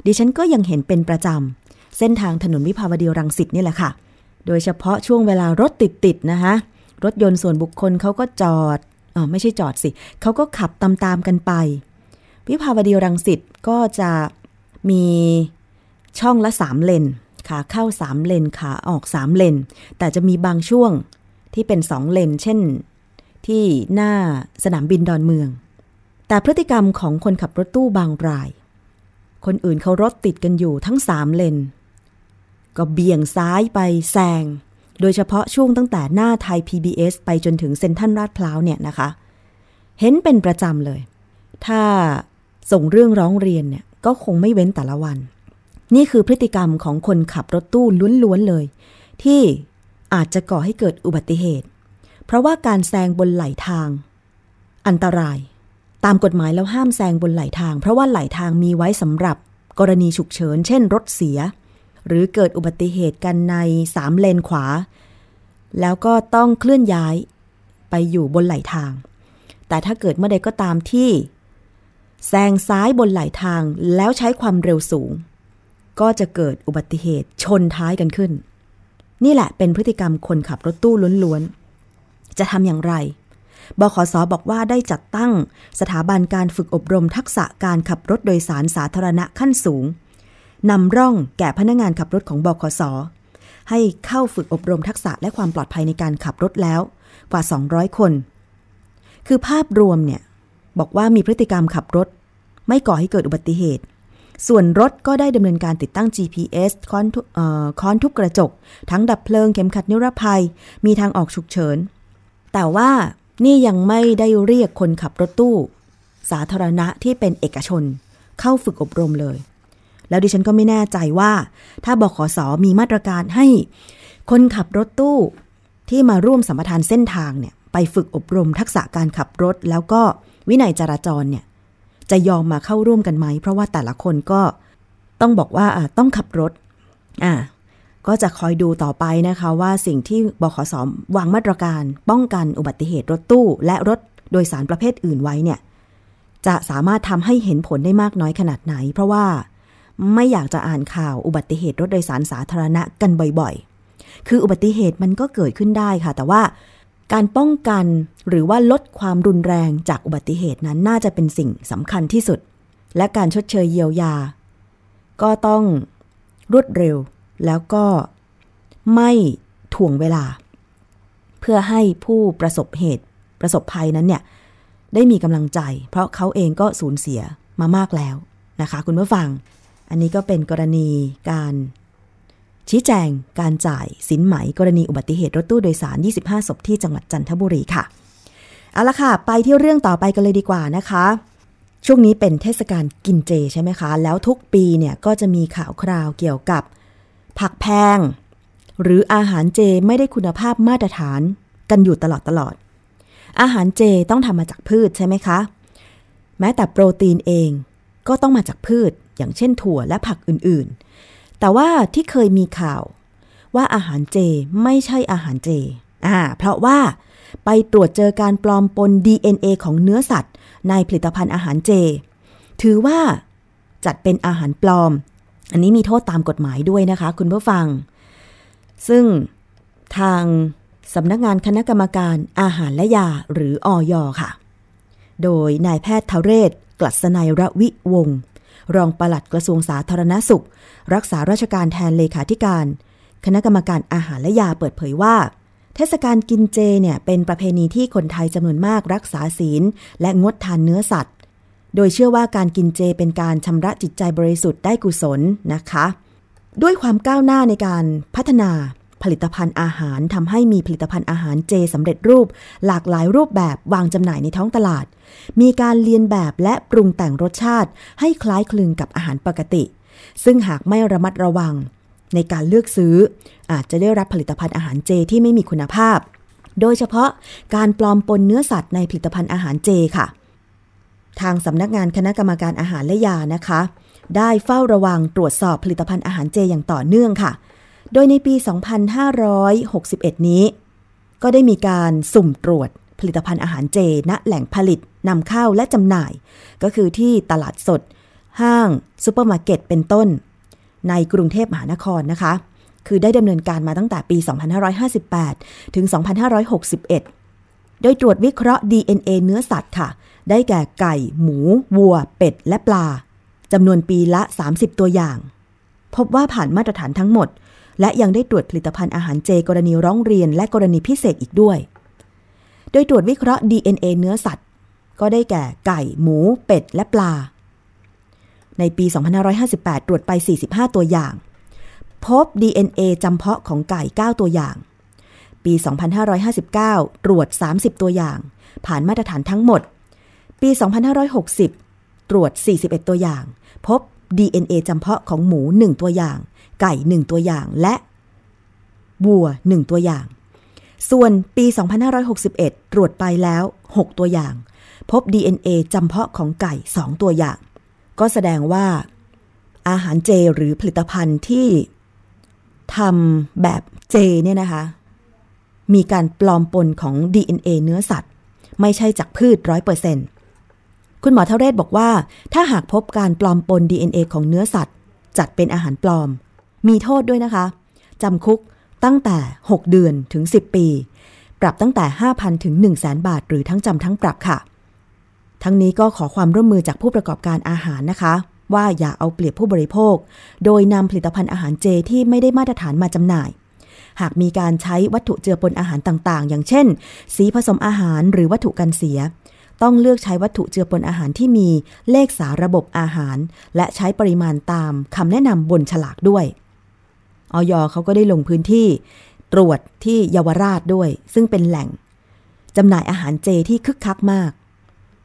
ดิฉันก็ยังเห็นเป็นประจำ เส้นทางถนนวิภาวดีรังสิตนี่แหละค่ะ โดยเฉพาะช่วงเวลารถติดๆนะคะรถยนต์ส่วนบุคคลเขาก็จอดอ๋อไม่ใช่จอดสิเขาก็ขับตามๆกันไป วิภาวดีรังสิตก็จะมีช่องละสามเลนขาเข้าสามเลนขาออกสามเลน แต่จะมีบางช่วงที่เป็นสองเลน เช่น ที่หน้าสนามบินดอนเมือง แต่พฤติกรรมของคนขับรถตู้บางราย คนอื่นเขารถติดกันอยู่ทั้งสามเลน ก็เบี่ยงซ้ายไปแซง โดยเฉพาะช่วงตั้งแต่หน้าไทย PBS ไปจนถึงเซ็นทรัลลาดพร้าวเนี่ยนะคะ เห็นเป็นประจำเลย ถ้าส่งเรื่องร้องเรียนเนี่ยก็คงไม่เว้นแต่ละวัน นี่คือพฤติกรรมของคนขับรถตู้ล้วนๆเลย ที่อาจจะก่อให้เกิดอุบัติเหตุ เพราะว่าการแซงบนไหลทาง อันตราย ตามกฎหมายแล้วห้ามแซงบนไหลทาง เพราะว่าไหลทางมีไว้สำหรับกรณีฉุกเฉิน เช่น รถเสีย หรือเกิดอุบัติเหตุกันในสามเลนขวา แล้วก็ต้องเคลื่อนย้ายไปอยู่บนไหลทาง แต่ถ้าเกิดเมื่อใดก็ตามที่แซงซ้ายบนไหลทางแล้วใช้ความเร็วสูง ก็จะเกิดอุบัติเหตุชนท้ายกันขึ้น นี่แหละเป็นพฤติกรรมคนขับรถตู้ล้วนๆ จะทำอย่างไร บขสบอกว่าได้จัดตั้งสถาบันการฝึกอบรมทักษะการขับรถโดยสารสาธารณะขั้นสูง นำร่องแก่พนักงานขับรถของบขสให้เข้าฝึกอบรมทักษะและความปลอดภัยในการขับรถแล้วกว่า 200 คน คือภาพรวมเนี่ย บอกว่ามีพฤติกรรมขับรถ ไม่ก่อให้เกิดอุบัติเหตุ ส่วนรถก็ได้ดำเนินการติดตั้ง GPS ค้อนออค้อนทุบกระจก ทั้งดับเพลิงเข็มขัดนิรภัย มีทางออกฉุกเฉิน แต่ว่านี่ยังไม่ได้เรียกคนขับรถตู้ สาธารณะที่เป็นเอกชน เข้าฝึกอบรมเลย แล้วดิฉันก็ไม่แน่ใจว่า ถ้าบขสมีมาตรการให้ คนขับรถตู้ที่มาร่วมสัมปทานเส้นทางเนี่ยไปฝึกอบรมทักษะการขับรถ แล้วก็วินัยจราจรเนี่ยจะยอมมาเข้าร่วมกันไหม เพราะว่าแต่ละคนก็ต้องบอกว่าต้องขับรถอ่าก็จะคอยดูต่อไปนะคะว่าสิ่งที่บขสวางมาตรการ ป้องกันอุบัติเหตุรถตู้ และรถโดยสารประเภทอื่นไว้เนี่ยจะสามารถทำให้เห็นผลได้มากน้อยขนาดไหน เพราะว่า ไม่อยากจะอ่านข่าวอุบัติเหตุรถโดยสารสาธารณะกันบ่อยๆ คืออุบัติเหตุมันก็เกิดขึ้นได้ค่ะ แต่ว่าการป้องกันหรือว่าลดความรุนแรงจากอุบัติเหตุนั้นน่าจะเป็นสิ่งสำคัญที่สุด และการชดเชยเยียวยา ก็ต้องรวดเร็วแล้วก็ไม่ถ่วงเวลา เพื่อให้ผู้ประสบเหตุประสบภัยนั้นเนี่ยได้มีกำลังใจ เพราะเขาเองก็สูญเสียมามากแล้วนะคะ คุณผู้ฟัง อันนี้ก็เป็นกรณีการชี้แจงการจ่ายสินไหมกรณีอุบัติเหตุรถตู้โดยสาร 25 ศพที่จังหวัดจันทบุรีค่ะ เอาละค่ะ ไปที่เรื่องต่อไปกันเลยดีกว่านะคะ ช่วงนี้เป็นเทศกาลกินเจใช่ไหมคะ แล้วทุกปีเนี่ยก็จะมีข่าวคราวเกี่ยวกับ ผักแพง หรืออาหารเจไม่ได้คุณภาพมาตรฐานกันอยู่ตลอดตลอด อาหารเจต้องทำมาจากพืชใช่ไหมคะ แม้แต่โปรตีนเอง ก็ต้องมาจากพืช อย่างเช่นถั่วและผักอื่นๆ แต่ว่าที่เคยมีข่าว ว่าอาหารเจไม่ใช่อาหารเจอ่าเพราะว่าไปตรวจเจอการปลอมปน DNA ของเนื้อสัตว์ ในผลิตภัณฑ์อาหารเจ ถือว่าจัดเป็นอาหารปลอม อันนี้มีโทษตามกฎหมายด้วยนะคะคุณผู้ฟัง ซึ่งทางสำนักงานคณะกรรมการอาหารและยาหรืออยค่ะ โดยนายแพทย์ทเรศ กลัษนัยระวิวงศ์รองปลัดกระทรวงสาธารณสุข รักษาราชการแทนเลขาธิการ คณะกรรมการอาหารและยาเปิดเผยว่า เทศกาลกินเจเนี่ยเป็นประเพณีที่คนไทยจำนวนมากรักษาศีล และงดทานเนื้อสัตว์ โดยเชื่อว่าการกินเจเป็นการชำระจิตใจบริสุทธิ์ได้กุศลนะคะ ด้วยความก้าวหน้าในการพัฒนา ผลิตภัณฑ์อาหารทำให้มีผลิตภัณฑ์อาหารเจสำเร็จรูป หลากหลายรูปแบบวางจำหน่ายในท้องตลาด มีการเลียนแบบและปรุงแต่งรสชาติ ให้คล้ายคลึงกับอาหารปกติ ซึ่งหากไม่ระมัดระวัง ในการเลือกซื้อ อาจจะได้รับผลิตภัณฑ์อาหารเจที่ไม่มีคุณภาพ โดยเฉพาะการปลอมปนเนื้อสัตว์ในผลิตภัณฑ์อาหารเจค่ะ ทางสำนักงานคณะกรรมการอาหารและยานะคะได้เฝ้าระวังตรวจสอบผลิตภัณฑ์อาหารเจอย่างต่อเนื่องค่ะ โดยในปี 2561 นี้ ก็ได้มีการสุ่มตรวจผลิตภัณฑ์อาหารเจ ณ แหล่งผลิตนำเข้าและจำหน่าย ก็คือที่ตลาดสด ห้างซูเปอร์มาร์เก็ตเป็นต้น ในกรุงเทพมหานครนะคะ คือได้ดำเนินการมาตั้งแต่ปี 2558 ถึง 2561 โดยตรวจวิเคราะห์ DNA เนื้อสัตว์ค่ะ ได้แก่ไก่ หมู วัว เป็ด และปลาจำนวนปีละ 30 ตัวอย่าง พบว่าผ่านมาตรฐานทั้งหมด และยังได้ตรวจผลิตภัณฑ์อาหารเจกรณีร้องเรียน และกรณีพิเศษอีกด้วย โดยตรวจวิเคราะห์ DNA เนื้อสัตว์ ก็ได้แก่ไก่ หมู เป็ด และปลา ในปี 2558 ตรวจไป 45 ตัวอย่าง พบ DNA จำเพาะของไก่ 9 ตัวอย่าง ปี 2559 ตรวจ 30 ตัวอย่าง ผ่านมาตรฐานทั้งหมด ปี 2560 ตรวจ 41 ตัวอย่าง พบ DNA จำเพาะของหมู 1 ตัวอย่าง ไก่ 1 ตัวอย่างและวัว 1 ตัวอย่าง ส่วนปี 2561 ตรวจไปแล้ว 6 ตัวอย่าง พบ DNA จำเพาะของไก่ 2 ตัวอย่าง ก็แสดงว่า อาหารเจหรือผลิตภัณฑ์ที่ทำแบบเจเนี่ยนะคะ มีการปลอมปนของ DNA เนื้อสัตว์ ไม่ใช่จากพืชร้อยเปอร์เซ็นต์คุณหมอเทเรศบอกว่า ถ้าหากพบการปลอมปน DNA ของเนื้อสัตว์ จัดเป็นอาหารปลอม มีโทษด้วยนะคะจำคุกตั้งแต่ 6 เดือนถึง 10 ปี ปรับตั้งแต่ 5,000 ถึง 1 0 0 0 0แบาท หรือทั้งจำทั้งปรับค่ะ ทั้งนี้ก็ขอความร่วมมือจากผู้ประกอบการอาหารนะคะ ว่าอย่าเอาเปรียบผู้บริโภค โดยนำผลิตภัณฑ์อาหารเจที่ไม่ได้มาตรฐานมาจำหน่าย หากมีการใช้วัตถุเจือปนอาหารต่างๆ อย่างเช่น สีผสมอาหารหรือวัตถุกันเสียต้องเลือกใช้วัตถุเจือปนอาหารที่มีเลขสาระบบอาหาร และใช้ปริมาณตามคำแนะนำบนฉลากด้วย ออยเขาก็ได้ลงพื้นที่ตรวจที่เยาวราชด้วย ซึ่งเป็นแหล่งจำหน่ายอาหารเจที่คึกคักมาก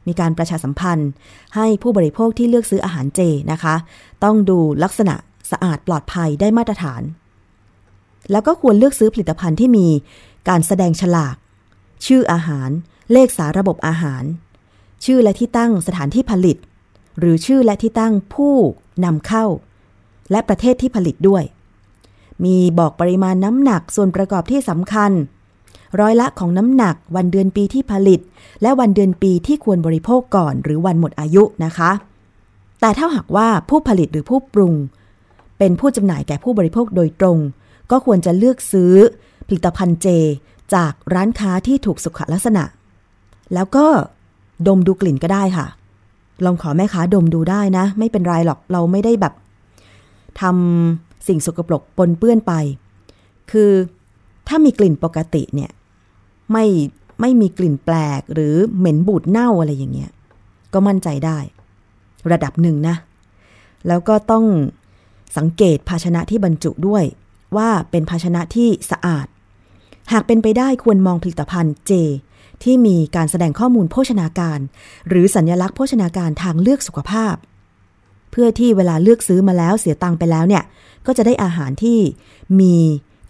มีการประชาสัมพันธ์ให้ผู้บริโภคที่เลือกซื้ออาหารเจนะคะ ต้องดูลักษณะสะอาดปลอดภัยได้มาตรฐาน แล้วก็ควรเลือกซื้อผลิตภัณฑ์ที่มีการแสดงฉลาก ชื่ออาหาร เลขสาระบบอาหาร ชื่อและที่ตั้งสถานที่ผลิต หรือชื่อและที่ตั้งผู้นำเข้า และประเทศที่ผลิตด้วย มีบอกปริมาณน้ำหนักส่วนประกอบที่สำคัญ ร้อยละของน้ำหนักวันเดือนปีที่ผลิต และวันเดือนปีที่ควรบริโภคก่อน หรือวันหมดอายุนะคะ แต่ถ้าหากว่าผู้ผลิตหรือผู้ปรุง เป็นผู้จำหน่ายแก่ผู้บริโภคโดยตรง ก็ควรจะเลือกซื้อ ผลิตภัณฑ์เจ จากร้านค้าที่ถูกสุขลักษณะ แล้วก็ดมดูกลิ่นก็ได้ค่ะ ลองขอแม่ค้าดมดูได้นะ ไม่เป็นไรหรอกเราไม่ได้แบบทำ สิ่งสกปรกปนเปื้อนไป คือถ้ามีกลิ่นปกติเนี่ยไม่ไม่มีกลิ่นแปลกหรือเหม็นบูดเน่าอะไรอย่างเงี้ยก็มั่นใจได้ ระดับหนึ่งนะ แล้วก็ต้องสังเกตภาชนะที่บรรจุด้วย ว่าเป็นภาชนะที่สะอาด หากเป็นไปได้ควรมองผลิตภัณฑ์เจ ที่มีการแสดงข้อมูลโภชนาการ หรือสัญญลักษณ์โภชนาการทางเลือกสุขภาพ เพื่อที่เวลาเลือกซื้อมาแล้วเสียตังค์ไปแล้วเนี่ยก็จะได้อาหารที่มี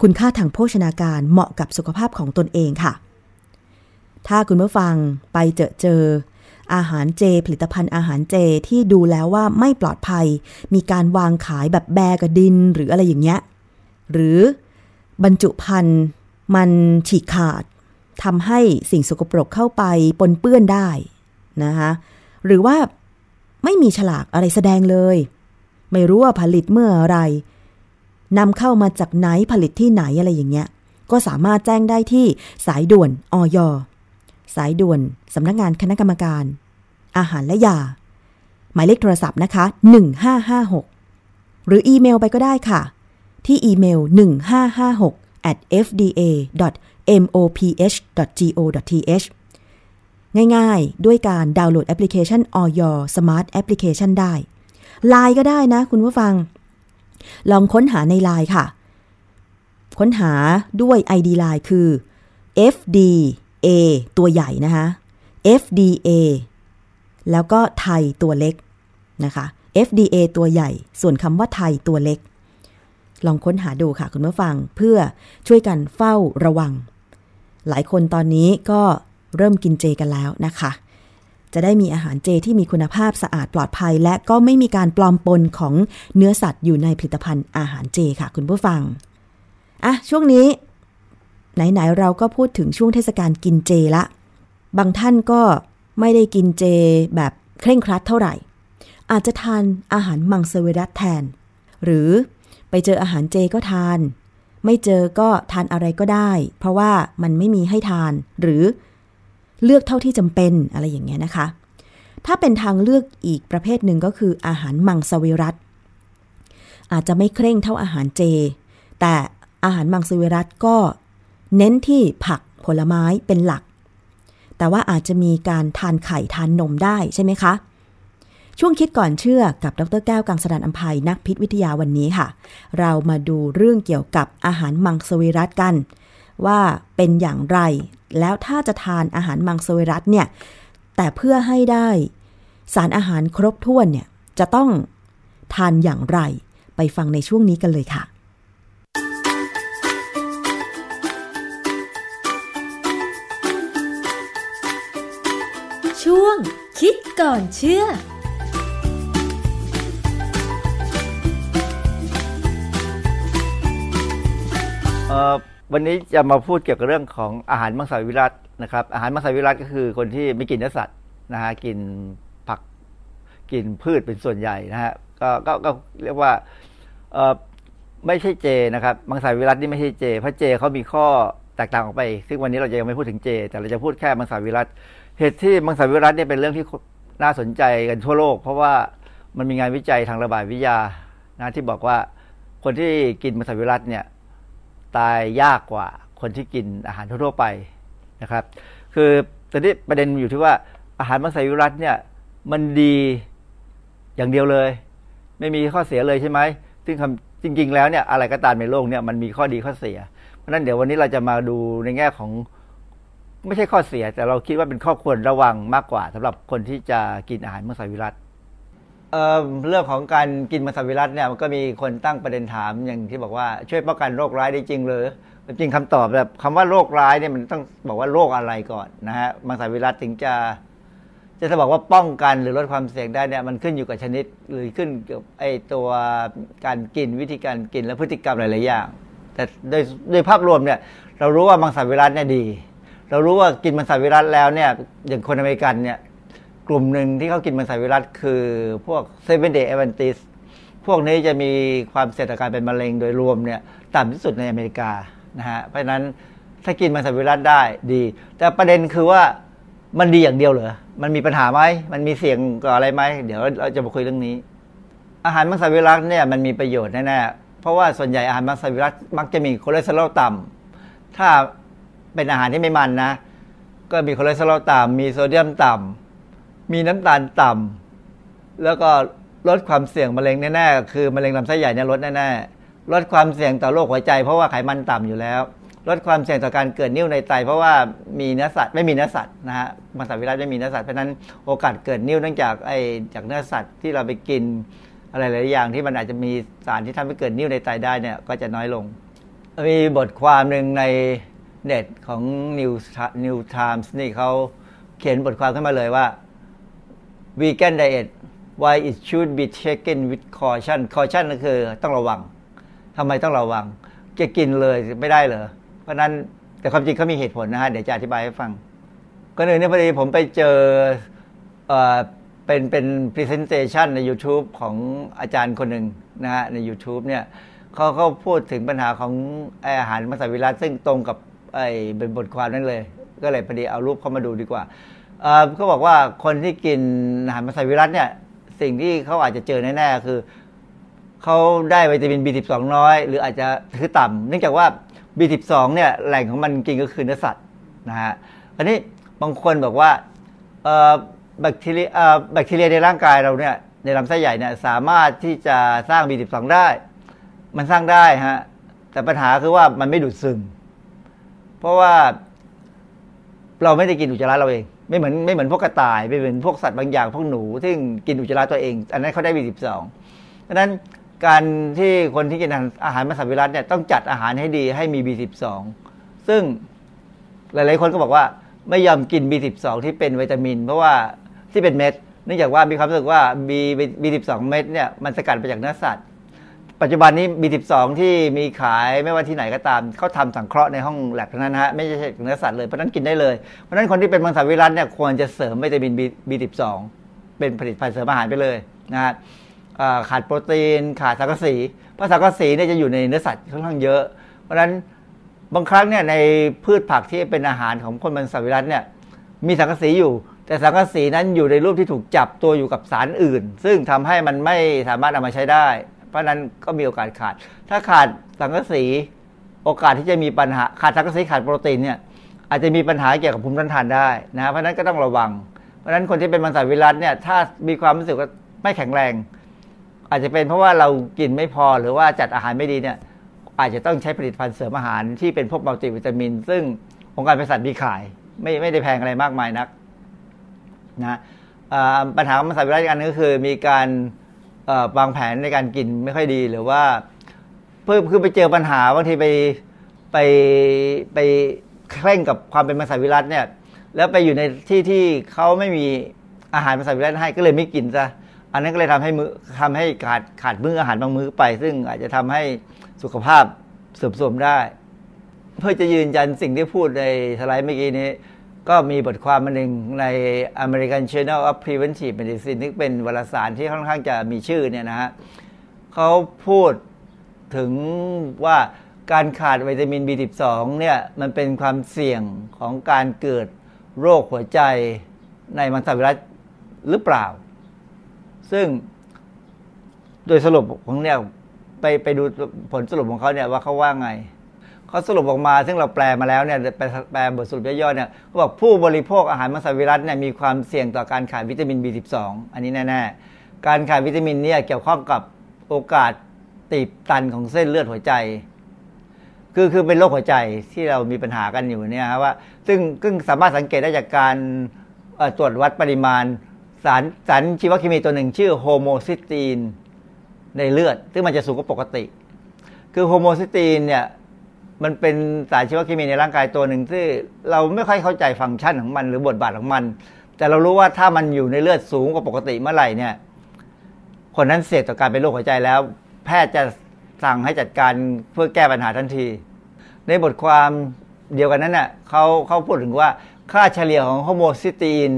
คุณค่าทางโภชนาการเหมาะกับสุขภาพของตนเองค่ะ ถ้าคุณผู้ฟังไปเจอเจอ อาหารเจ ผลิตภัณฑ์อาหารเจที่ดูแล้วว่าไม่ปลอดภัย มีการวางขายแบบแบกระดินหรืออะไรอย่างเงี้ยหรือบรรจุภัณฑ์มันฉีกขาดทำให้สิ่งสกปรกเข้าไปปนเปื้อนได้นะคะหรือว่า ไม่มีฉลากอะไรแสดงเลย ไม่รู้ว่าผลิตเมื่ออะไรนำเข้ามาจากไหนผลิตที่ไหนอะไรอย่างเงี้ย ก็สามารถแจ้งได้ที่สายด่วนอย สายด่วนสำนักงานคณะกรรมการ อาหารและยา หมายเลขโทรศัพท์นะคะ 1556 หรืออีเมลไปก็ได้ค่ะ ที่อีเมล 1556 at fda moph.go.th ง่ายๆ ด้วยการดาวน์โหลดแอปพลิเคชัน Oyo Smart Application ได้ Line ก็ได้นะคุณผู้ฟัง ลองค้นหาใน Line ค่ะ ค้นหาด้วย ID Line คือ FDA ตัวใหญ่นะคะ FDA แล้วก็ไทยตัวเล็กนะคะ FDA ตัวใหญ่ ส่วนคำว่าไทยตัวเล็ก ลองค้นหาดูค่ะคุณผู้ฟังเพื่อช่วยกันเฝ้าระวัง หลายคนตอนนี้ก็ เริ่มกินเจกันแล้วนะคะ จะได้มีอาหารเจที่มีคุณภาพสะอาดปลอดภัย และก็ไม่มีการปลอมปนของเนื้อสัตว์อยู่ในผลิตภัณฑ์อาหารเจค่ะ คุณผู้ฟังอะช่วงนี้ ไหนๆเราก็พูดถึงช่วงเทศกาลกินเจละ บางท่านก็ไม่ได้กินเจแบบเคร่งครัดเท่าไหร่ อาจจะทานอาหารมังสวิรัตแทน หรือไปเจออาหารเจก็ทาน ไม่เจอก็ทานอะไรก็ได้ เพราะว่ามันไม่มีให้ทาน หรือ เลือกเท่าที่จำเป็นอะไรอย่างเงี้ยนะคะ ถ้าเป็นทางเลือกอีกประเภทหนึ่งก็คืออาหารมังสวิรัตอาจจะไม่เคร่งเท่าอาหารเจ แต่อาหารมังสวิรัตก็เน้นที่ผักผลไม้เป็นหลัก แต่ว่าอาจจะมีการทานไข่ทานนมได้ใช่ไหมคะ ช่วงคิดก่อนเชื่อกับดรแก้วกังสดานอัมภัยนักพิษวิทยาวันนี้ค่ะ เรามาดูเรื่องเกี่ยวกับอาหารมังสวิรัตกัน ว่าเป็นอย่างไร แล้วถ้าจะทานอาหารมังสวิรัตเนี่ย แต่เพื่อให้ได้สารอาหารครบถ้วนเนี่ย จะต้องทานอย่างไร ไปฟังในช่วงนี้กันเลยค่ะช่วงคิดก่อนเชื่อ เอ่อ วันนี้จะมาพูดเกี่ยวกับเรื่องของอาหารมังสวิรัตนะครับ อาหารมังสวิรัตก็คือคนที่ไม่กินเนื้อสัตว์นะฮะกินผักกินพืชเป็นส่วนใหญ่นะฮะก็ก็ก็เรียกว่าเออไม่ใช่เจนะครับมังสวิรัตนี่ไม่ใช่เจเพราะเจเขามีข้อแตกต่างออกไป ซึ่งวันนี้เราจะยังไม่พูดถึงเจ แต่เราจะพูดแค่มังสวิรัตเหตุที่มังสวิรัตเนี่ยเป็นเรื่องที่น่าสนใจกันทั่วโลก เพราะว่ามันมีงานวิจัยทางระบาดวิทยานะที่บอกว่าคนที่กินมังสวิรัตเนี่ย ตายยากกว่าคนที่กินอาหารทั่วไปนะครับ คือตอนนี้ประเด็นอยู่ที่ว่าอาหารมังสวิรัตเนี่ยมันดีอย่างเดียวเลย ไม่มีข้อเสียเลยใช่ไหมซึ่งคำจริง ๆ แล้วเนี่ยอะไรก็ตามในโลกเนี่ยมันมีข้อดีข้อเสีย เพราะนั้นเดี๋ยววันนี้เราจะมาดูในแง่ของไม่ใช่ข้อเสีย แต่เราคิดว่าเป็นข้อควรระวังมากกว่าสำหรับคนที่จะกินอาหารมังสวิรัต เอ่อเรื่องของการกินมังสวิรัตเนี่ยมันก็มีคนตั้งประเด็นถามอย่างที่บอกว่าช่วยป้องกันโรคร้ายได้จริงหรือจริงคำตอบแบบคำว่าโรคร้ายเนี่ยมันต้องบอกว่าโรคอะไรก่อนนะฮะมังสวิรัตถึงจะ จะจะบอกว่าป้องกันหรือลดความเสี่ยงได้เนี่ยมันขึ้นอยู่กับชนิด หรือขึ้นกับไอตัวการกินวิธีการกินและพฤติกรรมหลายๆอย่าง แต่โดยโดยภาพรวมเนี่ย เรารู้ว่ามังสวิรัตเนี่ยดี เรารู้ว่ากินมังสวิรัตแล้วเนี่ยอย่างคนอเมริกันเนี่ย กลุ่มหนึ่งที่เขากินมังสวิรัตคือพวก Seventh-day Adventist พวกนี้จะมีความเสี่ยงต่อการเป็นมะเร็งโดยรวมเนี่ยต่ำที่สุดในอเมริกานะฮะเพราะฉะนั้นถ้ากินมังสวิรัตได้ดี แต่ประเด็นคือว่ามันดีอย่างเดียวเหรอ มันมีปัญหาไหม มันมีเสี่ยงกับอะไรไหม เดี๋ยวเราจะมาคุยเรื่องนี้ อาหารมังสวิรัตเนี่ยมันมีประโยชน์แน่ๆ เพราะว่าส่วนใหญ่อาหารมังสวิรัตมักจะมีคอเลสเตอรอลต่ำถ้าเป็นอาหารที่ไม่มันนะ ก็มีคอเลสเตอรอลต่ำมีโซเดียมต่ำ มีน้ำตาลต่ำแล้วก็ลดความเสี่ยงมะเร็งแน่ๆคือมะเร็งลำไส้ใหญ่เนี่ยลดแน่ๆลดความเสี่ยงต่อโรคหัวใจ เพราะว่าไขมันต่ำอยู่แล้ว ลดความเสี่ยงต่อการเกิดนิ่วในไต เพราะว่ามีเนื้อสัตว์ไม่มีเนื้อสัตว์นะฮะมังสวิรัติไม่มีเนื้อสัตว์เพราะนั้นโอกาสเกิดนิ่วเนื่องจากไอ้จากเนื้อสัตว์ที่เราไปกินอะไรหลายอย่างที่มันอาจจะมีสารที่ทำให้เกิดนิ่วในไตได้เนี่ยก็จะน้อยลง มีบทความหนึ่งในเน็ตของ New New Times นี่เขาเขียนบทความขึ้นมาเลยว่า vegan diet why it should be taken with caution caution ก็คือต้องระวังทำไมต้องระวัง จะกินเลยไม่ได้เหรอ เพราะนั้นแต่ความจริงเขามีเหตุผลนะฮะ เดี๋ยวจะอธิบายให้ฟังก็หนึ่งเนี่ยพอดีผมไปเจอเอ่อเป็นเป็น presentation ใน YouTube ของอาจารย์คนหนึ่งนะฮะ ใน YouTube เนี่ยเขาเขาพูดถึงปัญหาของอาหารมัสวิรัตซึ่งตรงกับไอ้เป็นบทความนั้นเลย ก็เลยพอดีเอารูปเข้ามาดูดีกว่า เขาบอกว่าคนที่กินอาหารมังสวิรัตเนี่ย สิ่งที่เขาอาจจะเจอแน่ๆคือเขาได้วิตามิน B12 น้อย หรืออาจจะคือต่ำเนื่องจากว่า B12 เนี่ยแหล่งของมันจริงก็คือเนื้อสัตว์นะฮะอันนี้บางคนบอกว่าแบคทีเรียแบคทีเรียในร่างกายเราเนี่ยในลำไส้ใหญ่เนี่ยสามารถที่จะสร้าง B12 ได้ มันสร้างได้ฮะแต่ปัญหาคือว่ามันไม่ดูดซึม เพราะว่าเราไม่ได้กินอุจจาระเราเอง ไม่เหมือนไม่เหมือนพวกกระต่ายไม่เหมือนพวกสัตว์บางอย่างพวกหนูที่กินอุจจาระตัวเอง อันนั้นเขาได้ B12 ดังเพราะนั้นการที่คนที่กินอาหารมังสวิรัตเนี่ยต้องจัดอาหารให้ดีให้มี B12 ซึ่งหลาย ๆ คนก็บอกว่าไม่ยอมกิน B12 ที่เป็นวิตามิน เพราะว่าที่เป็นเม็ดเนื่องจากว่ามีความรู้สึกว่า B B12 เม็ดเนี่ยมันสกัดมาจากเนื้อสัตว์ ปัจจุบันนี้ B12 ที่มีขายไม่ว่าที่ไหนก็ตามเขาทำสังเคราะห์ในห้องแลบเท่านั้นฮะไม่ใช่เนื้อสัตว์เลยเพราะนั้นกินได้เลยเพราะนั้นคนที่เป็นมังสวิรัตเนี่ยควรจะเสริมวิตามิน B12 เป็นผลิตภัณฑ์เสริมอาหารไปเลยนะฮะขาดโปรตีน ขาดสังกสีเพราะสังกสีเนี่ยจะอยู่ในเนื้อสัตว์ค่อนข้างเยอะ เพราะฉะนั้นบางครั้งเนี่ยในพืชผักที่เป็นอาหารของคนมังสวิรัตเนี่ยมีสังกสีอยู่ แต่สังกสีนั้นอยู่ในรูปที่ถูกจับตัวอยู่กับสารอื่น ซึ่งทำให้มันไม่สามารถเอามาใช้ได้ เพราะนั้นก็มีโอกาสขาด ถ้าขาดสังกะสีโอกาสที่จะมีปัญหาขาดสังกะสีขาดโปรตีนเนี่ยอาจจะมีปัญหาเกี่ยวกับภูมิต้านทานได้นะเพราะนั้นก็ต้องระวัง เพราะนั้นคนที่เป็นมังสวิรัตเนี่ยถ้ามีความรู้สึกว่าไม่แข็งแรง อาจจะเป็นเพราะว่าเรากินไม่พอหรือว่าจัดอาหารไม่ดีเนี่ยอาจจะต้องใช้ผลิตภัณฑ์เสริมอาหารที่เป็นพวกมัลติวิตามิน ซึ่งองค์การเภสัชมีขาย ไม่ไม่ได้แพงอะไรมากมายนักนะปัญหาของมังสวิรัตอีกอันนึงก็คือมีการ วางแผนในการกินไม่ค่อยดีหรือว่าเพิ่มคือไปเจอปัญหาบางทีไปไปไปเคร่งกับความเป็นมังสวิรัตเนี่ย แล้วไปอยู่ในที่ที่เขาไม่มีอาหารมังสวิรัตให้ก็เลยไม่กินซะอันนั้นก็เลยทำให้มือทำให้ขาดขาดมื้ออาหารบางมื้อไป ซึ่งอาจจะทำให้สุขภาพเสื่อมโทรมได้ เพื่อจะยืนยันสิ่งที่พูดในสไลด์เมื่อกี้นี้ ก็มีบทความมาหนึ่งใน American Journal of Preventive Medicine ที่เป็นวารสารที่ค่อนข้างจะมีชื่อเนี่ยนะฮะเขาพูดถึงว่าการขาดวิตามิน B12 เนี่ยมันเป็นความเสี่ยงของการเกิดโรคหัวใจในมังสวิรัตหรือเปล่า ซึ่งโดยสรุปของเนี่ยไปไปดูผลสรุปของเขาเนี่ยว่าเขาว่าไง เขาสรุปออกมา ซึ่งเราแปลมาแล้วเนี่ยแปลบทสรุปย่อยๆเนี่ยเขาบอกผู้บริโภคอาหารมังสวิรัตเนี่ยมีความเสี่ยงต่อการขาดวิตามิน B12 อันนี้แน่ๆ การขาดวิตามินเนี่ยเกี่ยวข้องกับโอกาสตีบตันของเส้นเลือดหัวใจ คือคือเป็นโรคหัวใจที่เรามีปัญหากันอยู่เนี่ยครับว่าซึ่งซึ่งสามารถสังเกตได้จากการตรวจวัดปริมาณสารสารชีวเคมีตัวหนึ่งชื่อ homocysteine ในเลือด ซึ่งมันจะสูงกว่าปกติ คือ homocysteine เนี่ย มันเป็นสารชีวเคมีในร่างกายตัวหนึ่งที่เราไม่ค่อยเข้าใจฟังก์ชันของมัน หรือบทบาทของมัน แต่เรารู้ว่าถ้ามันอยู่ในเลือดสูงกว่าปกติเมื่อไหร่เนี่ยคนนั้นเสี่ยงต่อการเป็นโรคหัวใจแล้ว แพทย์จะสั่งให้จัดการเพื่อแก้ปัญหาทันที ในบทความเดียวกันนั้นน่ะเขาเขาพูดถึงว่าค่าเฉลี่ยของ homocysteine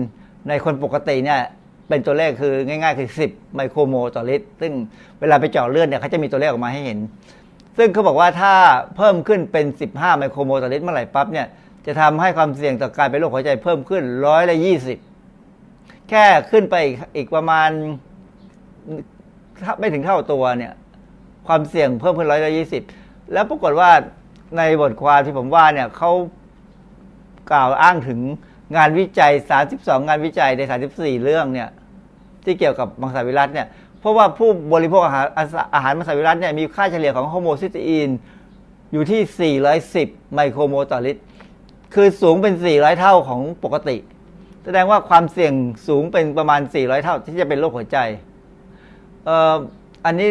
ในคนปกติเนี่ยเป็นตัวเลขคือง่ายๆคือ 10 ไมโครโมลต่อลิตร ซึ่งเวลาไปเจาะเลือดเนี่ยเขาจะมีตัวเลขออกมาให้เห็น ซึ่งเขาบอกว่าถ้าเพิ่มขึ้นเป็น 15 ไมโครโมลต่อลิตรเมื่อไหร่ปั๊บเนี่ยจะทำให้ความเสี่ยงต่อการเป็นโรคหัวใจเพิ่มขึ้นร้อยละยี่สิบแค่ขึ้นไปอีกอีกประมาณไม่ถึงเท่าตัวเนี่ย ความเสี่ยงเพิ่มขึ้นร้อยละยี่สิบแล้วปรากฏว่าในบทความที่ผมว่าเนี่ยเขากล่าวอ้างถึงงานวิจัย 32 งานวิจัยใน 34 เรื่องเนี่ย ที่เกี่ยวกับมังสวิรัตเนี่ย เพราะว่าผู้บริโภคอาหารอาหารมังสวิรัตเนี่ยมีค่าเฉลี่ยของ homocysteine อยู่ที่ 410 ไมโครโมลต่อลิตร คือสูงเป็น 400 เท่าของปกติ แสดงว่าความเสี่ยงสูงเป็นประมาณ 400 เท่าที่จะเป็นโรคหัวใจเอ่ออันนี้